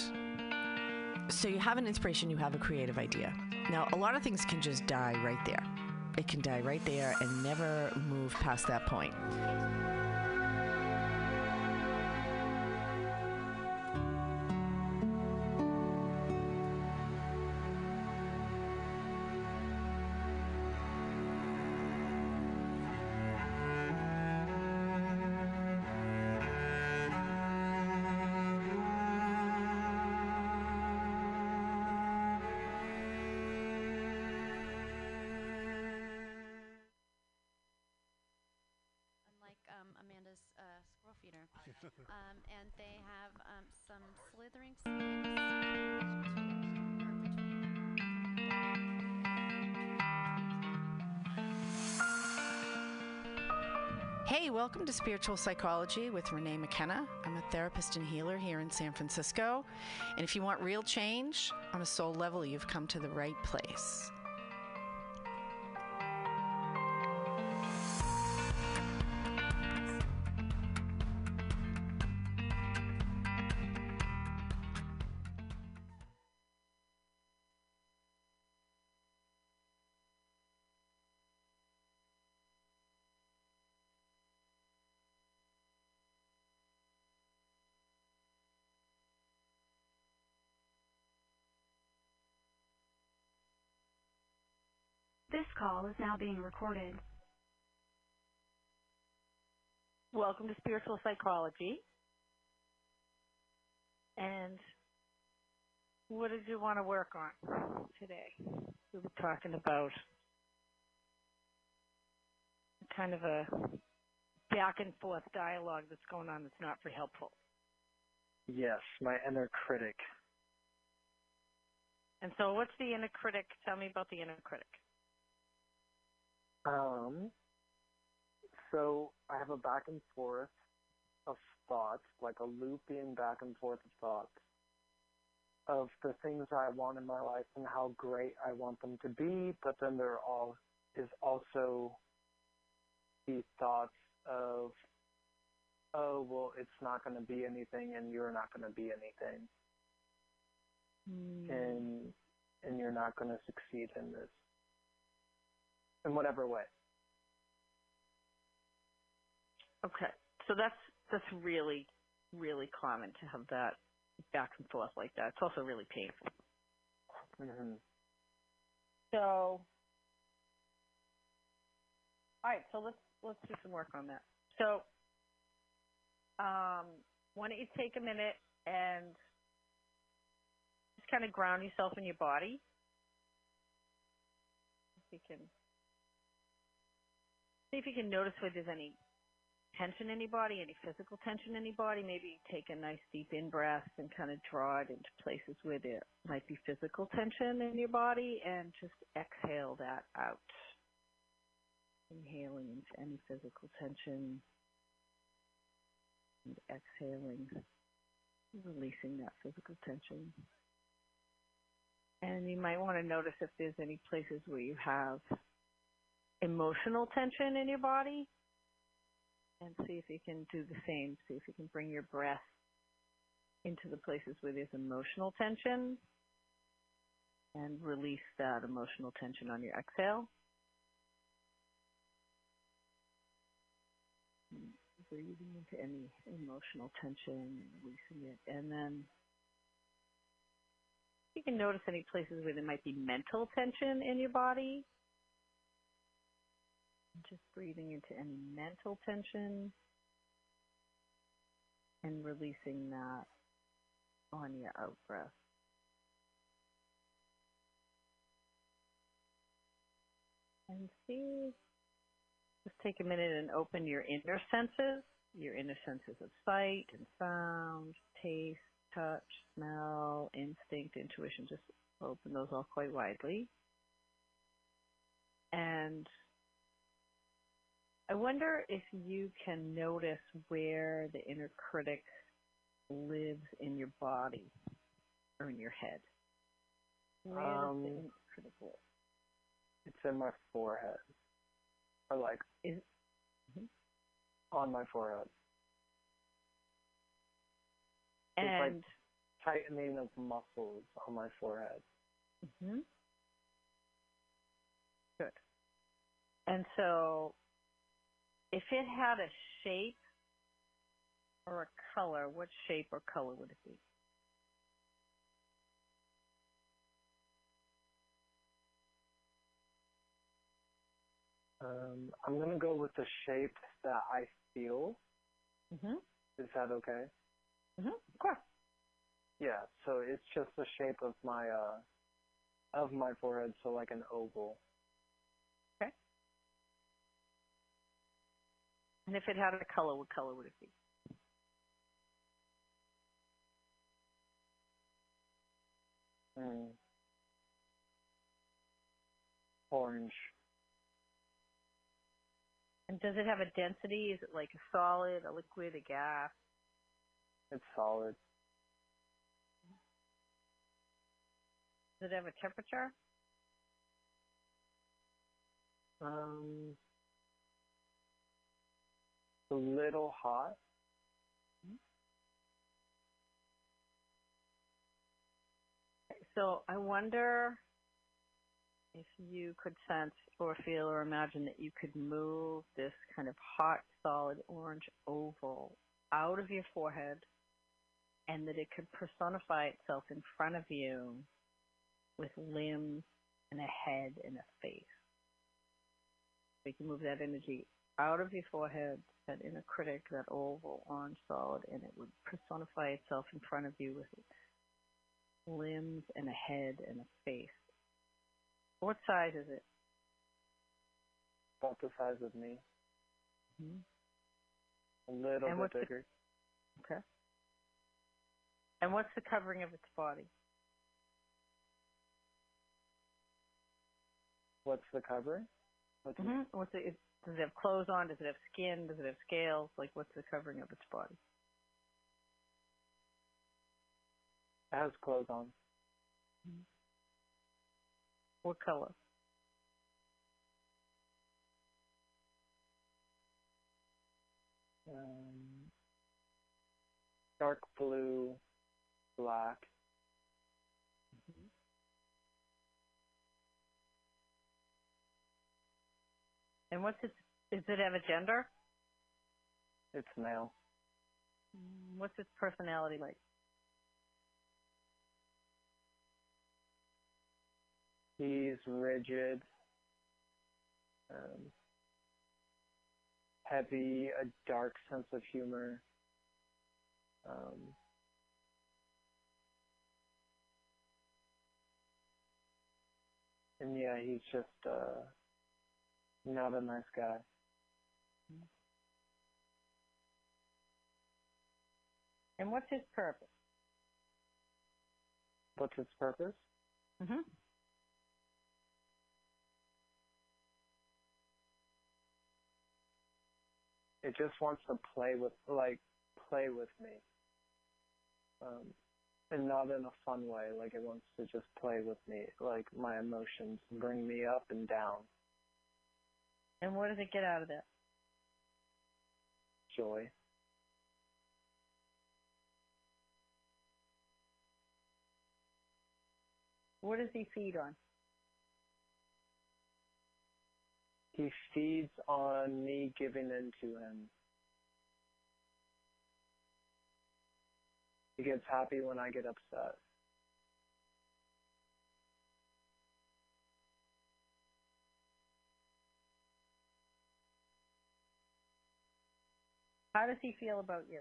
so you have an inspiration, you have a creative idea. Now, a lot of things can just die right there. It can die right there and never move past that point. To Spiritual Psychology with Renee McKenna. I'm a therapist and healer here in San Francisco. And if you want real change on a soul level, you've come to the right place. This call is now being recorded. Welcome to Spiritual Psychology. And what did you want to work on today? We were talking about kind of a back and forth dialogue that's going on that's not very helpful. Yes, my inner critic. And so what's the inner critic? Tell me about the inner critic. Um, so I have a back and forth of thoughts, like a looping back and forth of thoughts of the things I want in my life and how great I want them to be, but then there all is also the thoughts of, oh, well, it's not going to be anything and you're not going to be anything. And, and you're not going to succeed in this. In whatever way. Okay. So that's that's really, really common to have that back and forth like that. It's also really painful. hmm So, all right. So let's let's do some work on that. So, um, why don't you take a minute and just kind of ground yourself in your body? If you can see if you can notice where there's any tension in your body, any physical tension in your body. Maybe take a nice deep in breath and kind of draw it into places where there might be physical tension in your body and just exhale that out. Inhaling into any physical tension and exhaling, releasing that physical tension. And you might want to notice if there's any places where you have emotional tension in your body and see if you can do the same. See if you can bring your breath into the places where there's emotional tension and release that emotional tension on your exhale. Breathing into any emotional tension, releasing it, and then you can notice any places where there might be mental tension in your body. Just breathing into any mental tension and releasing that on your out breath. And see, just take a minute and open your inner senses, your inner senses of sight and sound, taste, touch, smell, instinct, intuition. Just open those all quite widely. And I wonder if you can notice where the inner critic lives in your body or in your head. Where Um, the inner critic live? It's in my forehead. Or like Is Mhm. on my forehead. It's like- and tightening of muscles on my forehead. hmm Good. And so, if it had a shape or a color, what shape or color would it be? Um, I'm gonna go with the shape that I feel. Mm-hmm. Is that okay? Mm-hmm. Of course. Yeah. So it's just the shape of my uh of my forehead, so like an oval. And if it had a color, what color would it be? Mm. Orange. And does it have a density? Is it like a solid, a liquid, a gas? It's solid. Does it have a temperature? Um, a little hot. So I wonder if you could sense or feel or imagine that you could move this kind of hot, solid orange oval out of your forehead and that it could personify itself in front of you with limbs and a head and a face. So you can move that energy out of your forehead, that inner critic, that oval orange solid, and it would personify itself in front of you with limbs and a head and a face. What size is it? About the size of me. Mhm. A little And bit what's the- bigger. Okay. And what's the covering of its body? What's the cover? What's hmm What's it? Does it have clothes on? Does it have skin? Does it have scales? Like, what's the covering of its body? It has clothes on. What color? Um, dark blue, black. And what's its? Does it have a gender? It's male. Mm, What's its personality like? He's rigid, um, heavy, a dark sense of humor. Um, and yeah, he's just uh, not a nice guy. And what's his purpose? What's his purpose? Mm-hmm. It just wants to play with, like, play with me. Um, and not in a fun way. Like it wants to just play with me, like my emotions, bring me up and down. And what does it get out of that? Joy. What does he feed on? He feeds on me giving in to him. He gets happy when I get upset. How does he feel about you?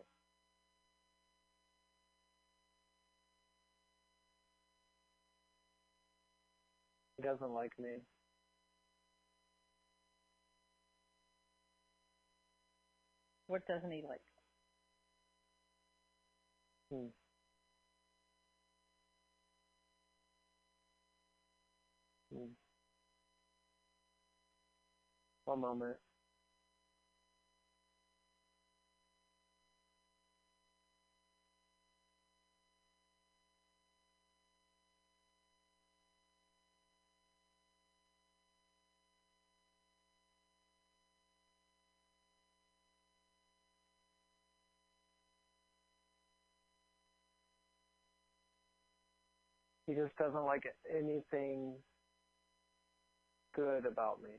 He doesn't like me. What doesn't he like? Hmm. Hmm. One moment. He just doesn't like anything good about me.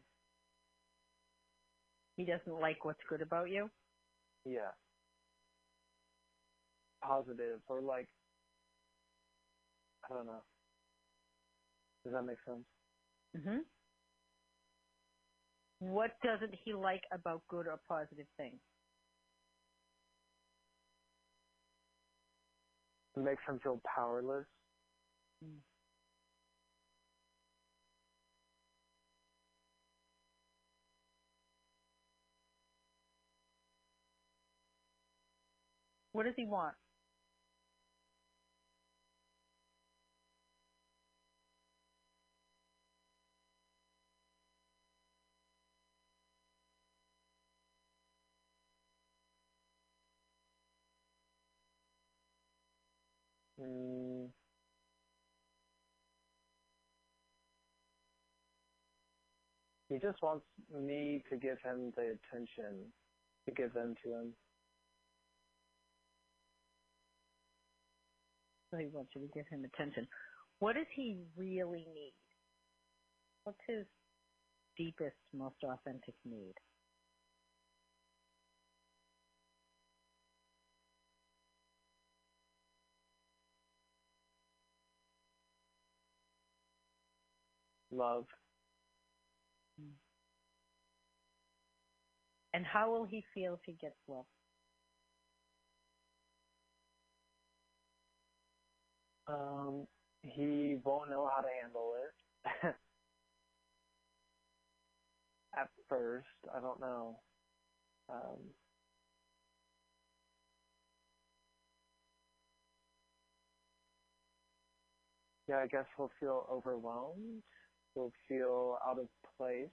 He doesn't like what's good about you. Yeah. Positive or like I don't know. Does that make sense? Mhm. What doesn't he like about good or positive things? It makes him feel powerless. Mm. What does he want? Mm. He just wants me to give him the attention to give them to him. So he wants you to give him attention. What does he really need? What's his deepest, most authentic need? Love. And how will he feel if he gets love? Um, he won't know how to handle it. At first, I don't know. Um, yeah, I guess he'll feel overwhelmed. He'll feel out of place.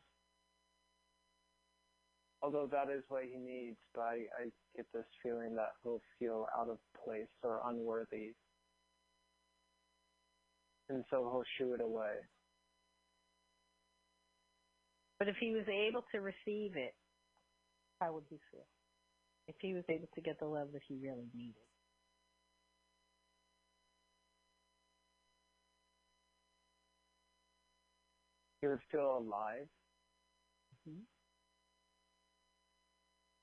Although that is what he needs, but I, I get this feeling that he'll feel out of place or unworthy and so he'll shoo it away. But if he was able to receive it, how would he feel? If he was able to get the love that he really needed. He would feel alive. Mhm.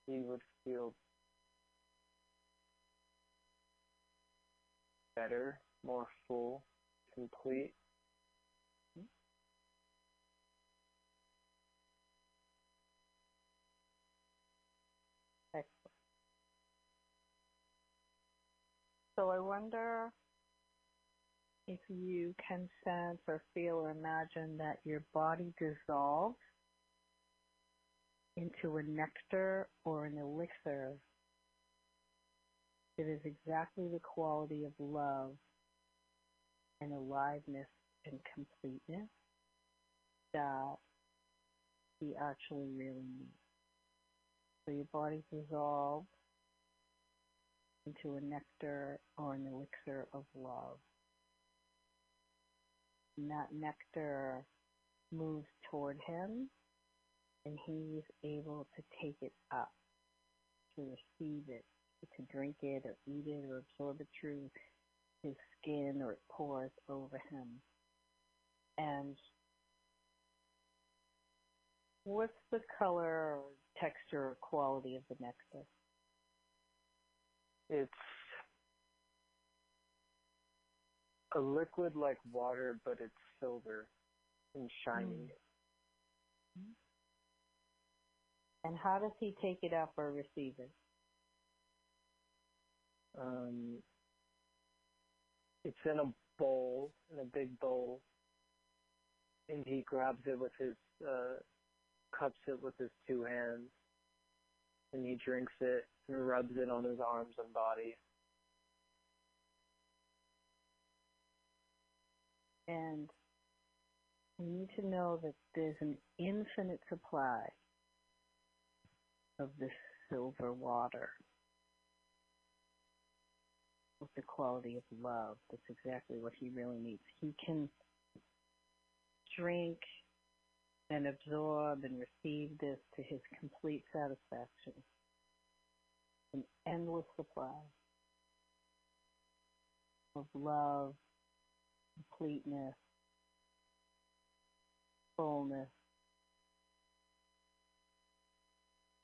He would feel better, more full, complete. Excellent. So I wonder if you can sense or feel or imagine that your body dissolves into a nectar or an elixir that is exactly the quality of love and aliveness and completeness that he actually really needs. So your body dissolves into a nectar or an elixir of love. And that nectar moves toward him and he's able to take it up, to receive it, to drink it or eat it or absorb it through his skin or it pours over him. And what's the color or texture or quality of the nectar? It's a liquid like water, but it's silver and shiny. Mm-hmm. And how does he take it up or receive it? Um, it's in a bowl, in a big bowl, and he grabs it with his, uh, cups it with his two hands, and he drinks it and rubs it on his arms and body. And you need to know that there's an infinite supply of this silver water with the quality of love. That's exactly what he really needs. He can drink and absorb and receive this to his complete satisfaction. An endless supply of love completeness, fullness,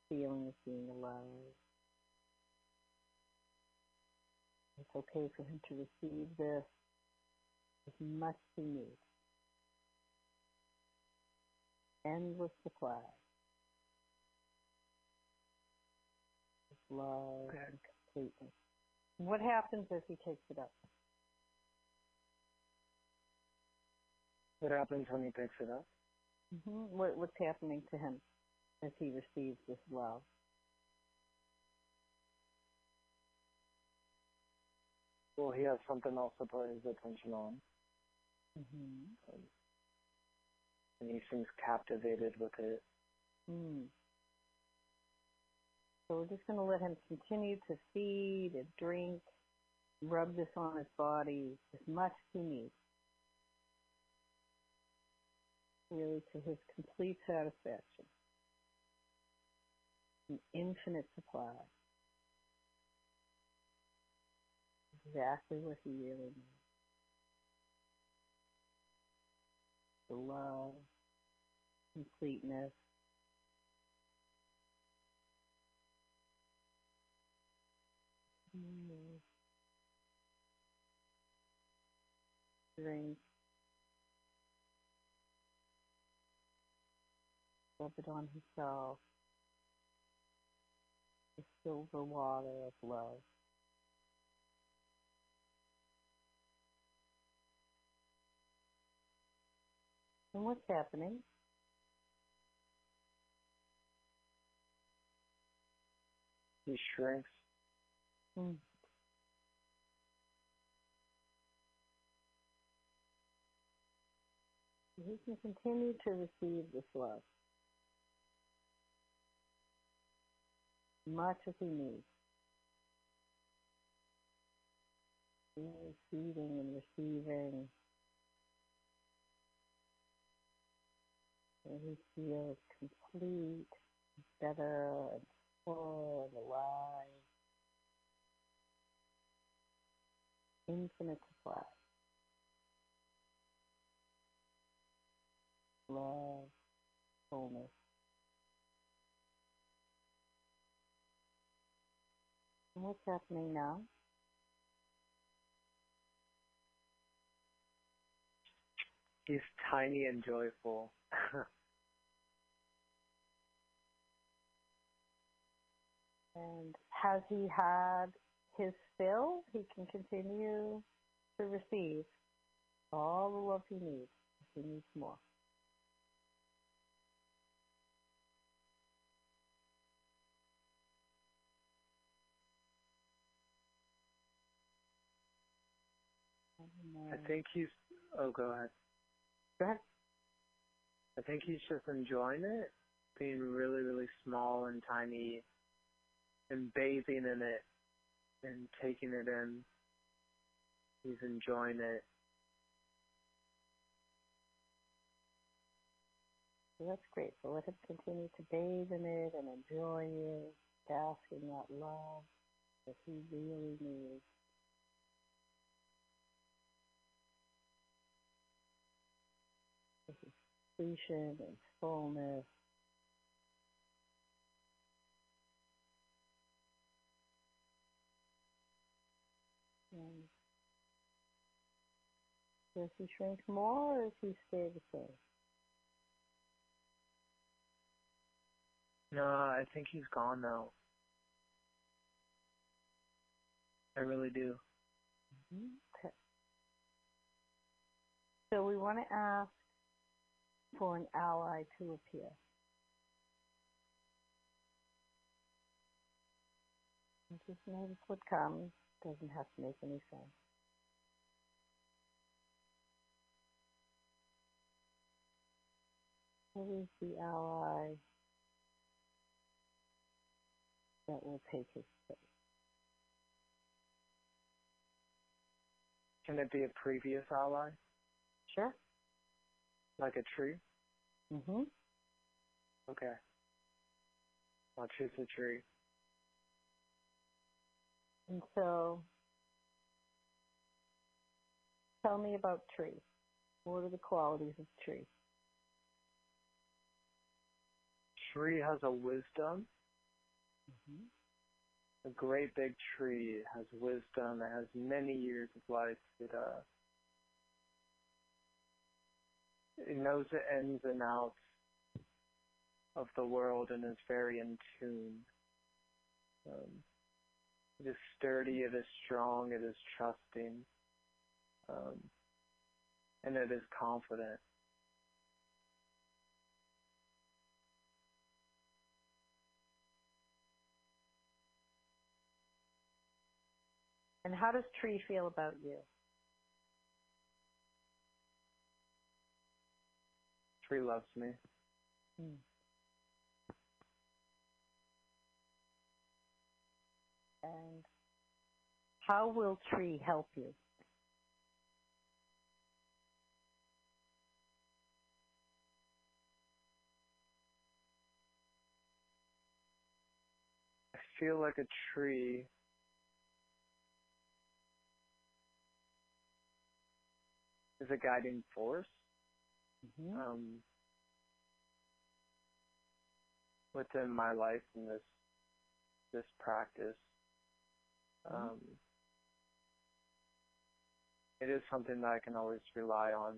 feeling of being alive. It's okay for him to receive this as much as he needs. Endless supply love Okay. and completeness. What happens if he takes it up? What happens when he picks it up? hmm What, what's happening to him as he receives this love? Well, he has something else to put his attention on, Mm-hmm. and he seems captivated with it. Mm. So we're just going to let him continue to feed and drink, rub this on his body as much as he needs. Really to his complete satisfaction. An infinite supply. Exactly what he really needs. The love, completeness. Drink. Rub it on himself. Silver water of love. And what's happening? He shrinks. Mm. He can continue to receive this love. Much as he needs. Receiving and receiving. And he feels complete, better, and full, and alive. infinite supply. Love, wholeness. What's happening now? He's tiny and joyful. And has he had his fill? He can continue to receive all the love he needs. If he needs more. I think he's. Oh, go ahead. Go ahead. I think he's just enjoying it, being really, really small and tiny, and bathing in it, and taking it in. He's enjoying it. That's great. So let him continue to bathe in it and enjoy it, bask in that love that he really needs. This is completion and fullness. And does he shrink more or does he stay the same? No, I think he's gone now. I really do. Mm-hmm. Okay. So we want to ask for an ally to appear. And Just notice what comes. Doesn't have to make any sense. Who is the ally that will take his place? Can it be a previous ally, Sure. like a tree? Mm-hmm. Okay. I'll choose a tree. And so Tell me about tree. What are the qualities of tree? Tree has a wisdom. A great big tree has wisdom. It has many years of life. It uh, it knows the ins and outs of the world and is very in tune. Um, it is sturdy. It is strong. It is trusting. Um, and it is confident. And how does tree feel about you? Tree loves me. Hmm. And how will tree help you? I feel like a tree is a guiding force. Um, within my life and this this practice. Um, it is something that I can always rely on.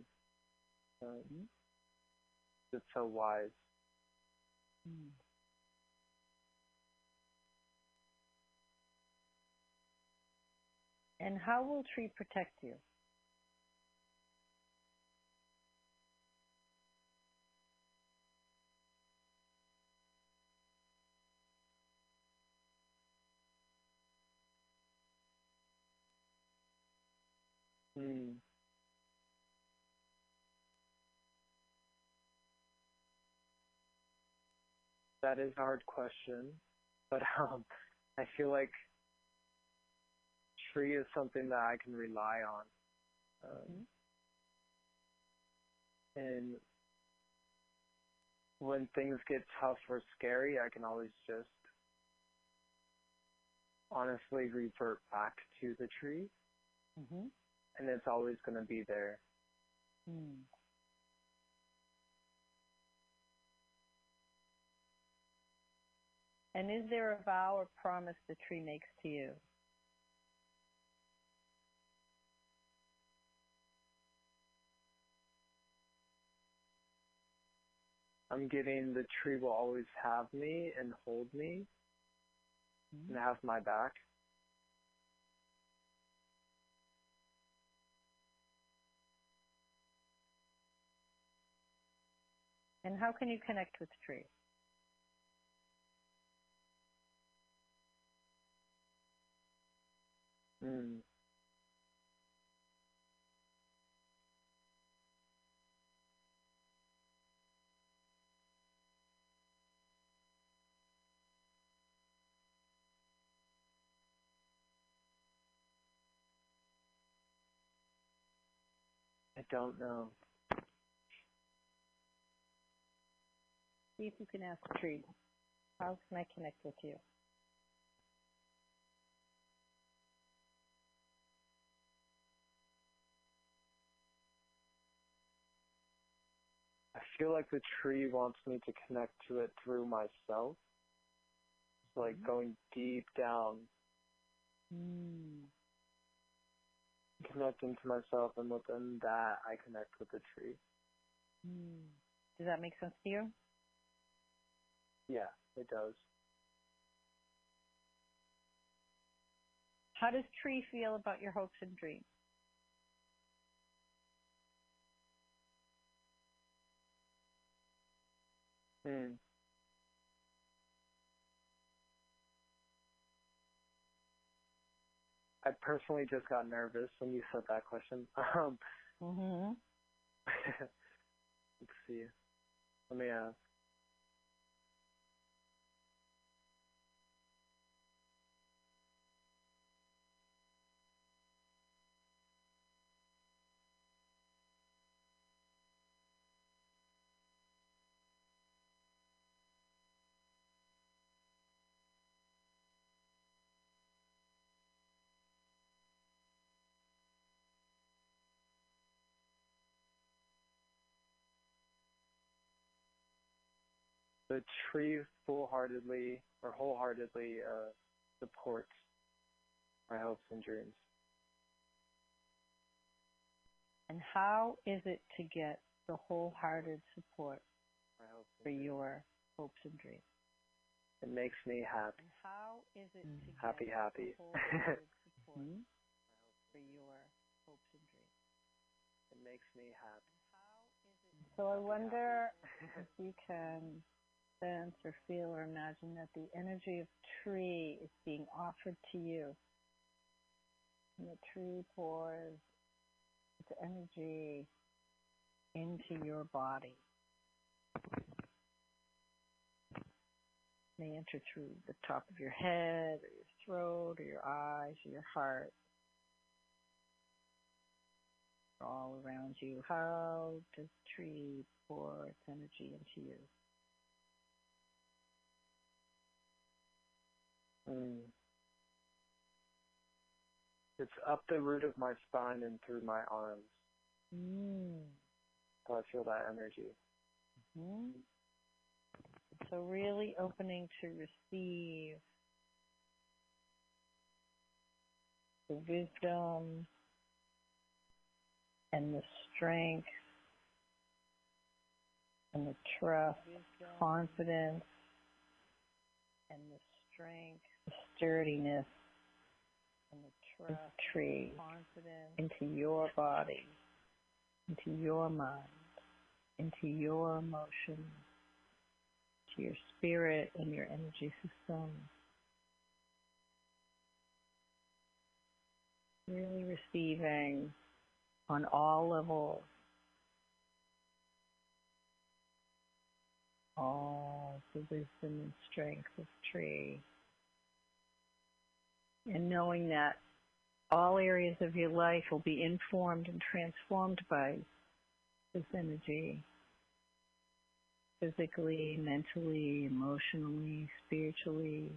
Um, It's so wise. And how will tree protect you? Hmm. That is a hard question, but um, I feel like tree is something that I can rely on. Um, And when things get tough or scary, I can always just honestly revert back to the tree, Mm-hmm. And it's always going to be there. Hmm. And is there a vow or promise the tree makes to you? I'm getting the tree will always have me and hold me hmm. and have my back. And how can you connect with trees? Mm. I don't know. See if you can ask tree. How can I connect with you? I feel like the tree wants me to connect to it through myself. It's like mm-hmm. going deep down, mm. connecting to myself, and within that, I connect with the tree. Mm. Does that make sense to you? Yeah, it does. How does tree feel about your hopes and dreams? Hmm. I personally just got nervous when you said that question. Um, Mm-hmm. let's see. Let me ask. The tree full-heartedly or wholeheartedly uh, supports my hopes and dreams. And how is it to get the wholehearted support My hopes and for dreams. your hopes and dreams? It makes me happy. And how is it to Happy, get happy. the wholehearted support for your hopes and dreams? It makes me happy. So I wonder if you can sense or feel or imagine that the energy of tree is being offered to you. And the tree pours its energy into your body. May enter through the top of your head or your throat or your eyes or your heart. All around you. How does tree pour its energy into you? Mm. It's up the root of my spine and through my arms. Mm. So I feel that energy. hmm So really opening to receive the wisdom and the strength and the trust, confidence and the strength, the sturdiness and the trust tree into your body, into your mind, into your emotions, to your spirit and your energy system. Really receiving on all levels all the wisdom and strength of tree. And knowing that all areas of your life will be informed and transformed by this energy physically, mentally, emotionally, spiritually,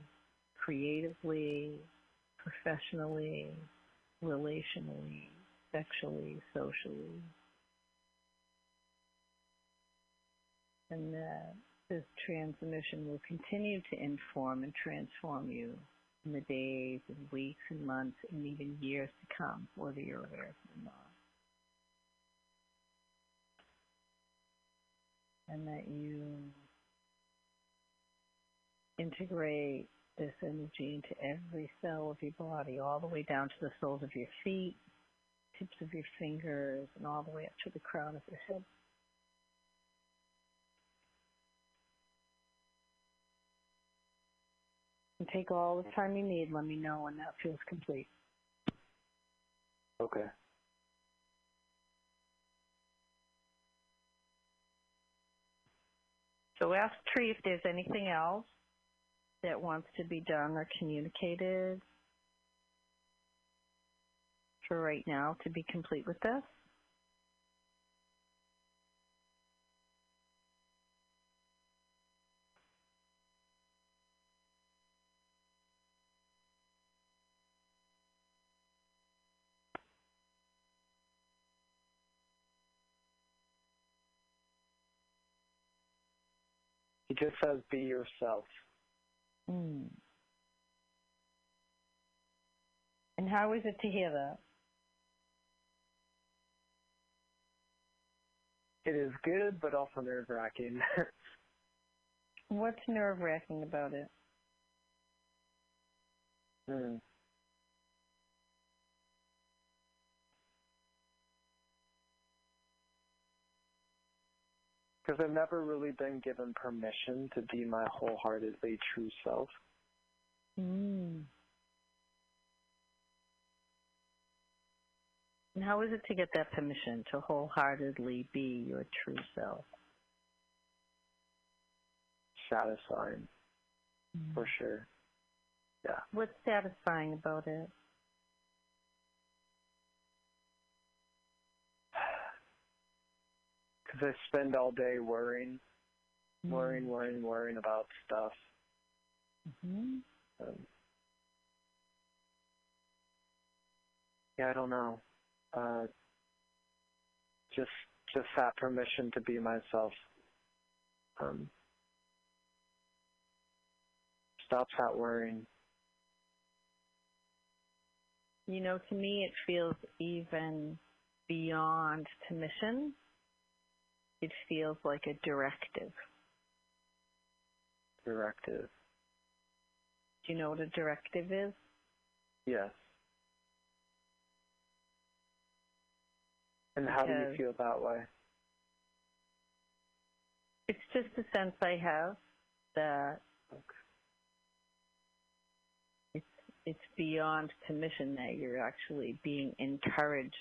creatively, professionally, relationally, sexually, socially. And that this transmission will continue to inform and transform you in the days and weeks and months and even years to come, whether you're aware of it or not. And that you integrate this energy into every cell of your body, all the way down to the soles of your feet, tips of your fingers, and all the way up to the crown of your head. And take all the time you need. Let me know when that feels complete. Okay. So ask Tree if there's anything else that wants to be done or communicated for right now to be complete with this. He just says, be yourself. Mm. And how is it to hear that? It is good, but also nerve wracking. What's nerve wracking about it? Hmm. Because I've never really been given permission to be my wholeheartedly true self. Mm. And how is it to get that permission to wholeheartedly be your true self? Satisfying, for sure. Yeah. What's satisfying about it? Because I spend all day worrying, worrying, worrying, worrying about stuff. hmm Um, yeah, I don't know. Uh, just, just that permission to be myself. Um, stops that worrying. You know, to me, it feels even beyond to mission. It feels like a directive. Directive. Do you know what a directive is? Yes. And how do you feel that way? It's just a sense I have that it's it's beyond commission that you're actually being encouraged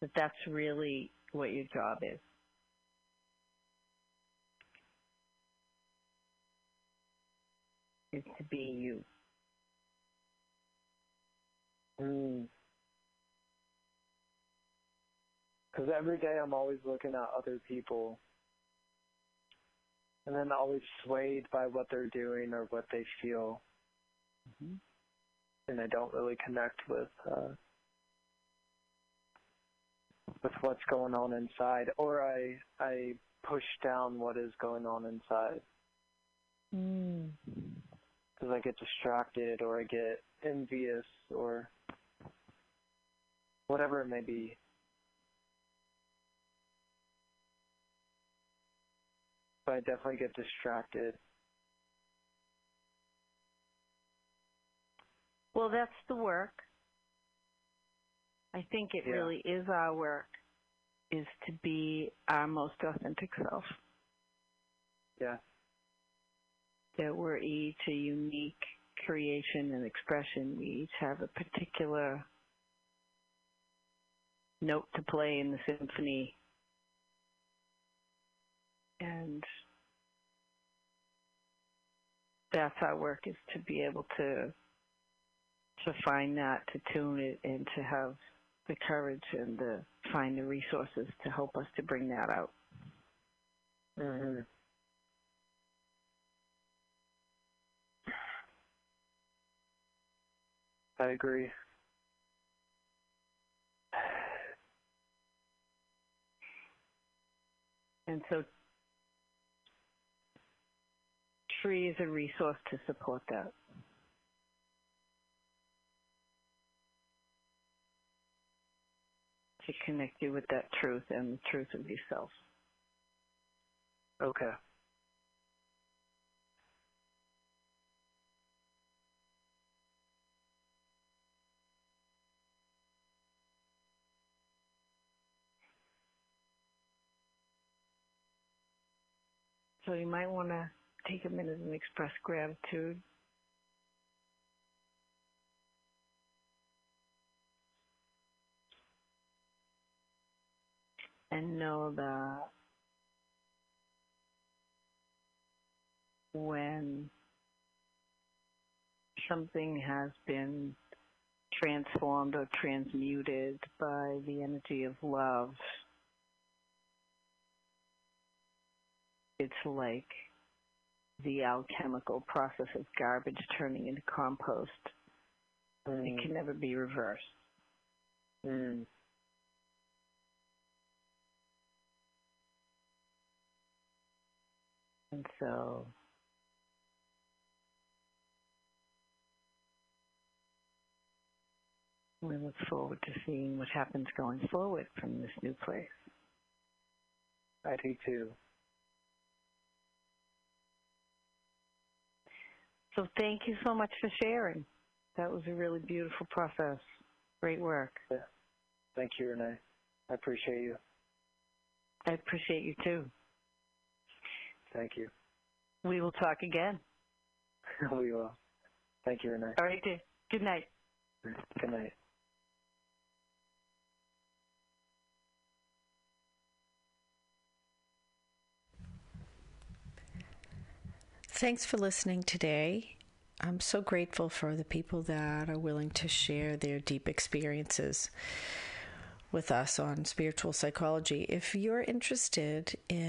that that's really what your job is. Is to be you. Mm. Because every day I'm always looking at other people and then always swayed by what they're doing or what they feel. Mhm. And I don't really connect with uh, with what's going on inside, or I I push down what is going on inside Mm. because I get distracted or I get envious or whatever it may be. But I definitely get distracted. Well, that's the work. I think it Yeah. really is our work, is to be our most authentic self. Yeah. That we're each a unique creation and expression. We each have a particular note to play in the symphony. And that's our work is to be able to to find that, to tune it, and to have the courage and to find the resources to help us to bring that out. hmm I agree. And so tree is a resource to support that. To connect you with that truth and the truth of yourself. Okay. So you might want to take a minute and express gratitude. And know that when something has been transformed or transmuted by the energy of love, it's like the alchemical process of garbage turning into compost. It can never be reversed. Mm. And so we look forward to seeing what happens going forward from this new place. I do too. So thank you so much for sharing. That was a really beautiful process. Great work. Yeah. Thank you, Renee. I appreciate you. I appreciate you too. Thank you. We will talk again. we will. Thank you, Renee. All right, dear. Good night. Good night. Thanks for listening today. I'm so grateful for the people that are willing to share their deep experiences with us on spiritual psychology. If you're interested in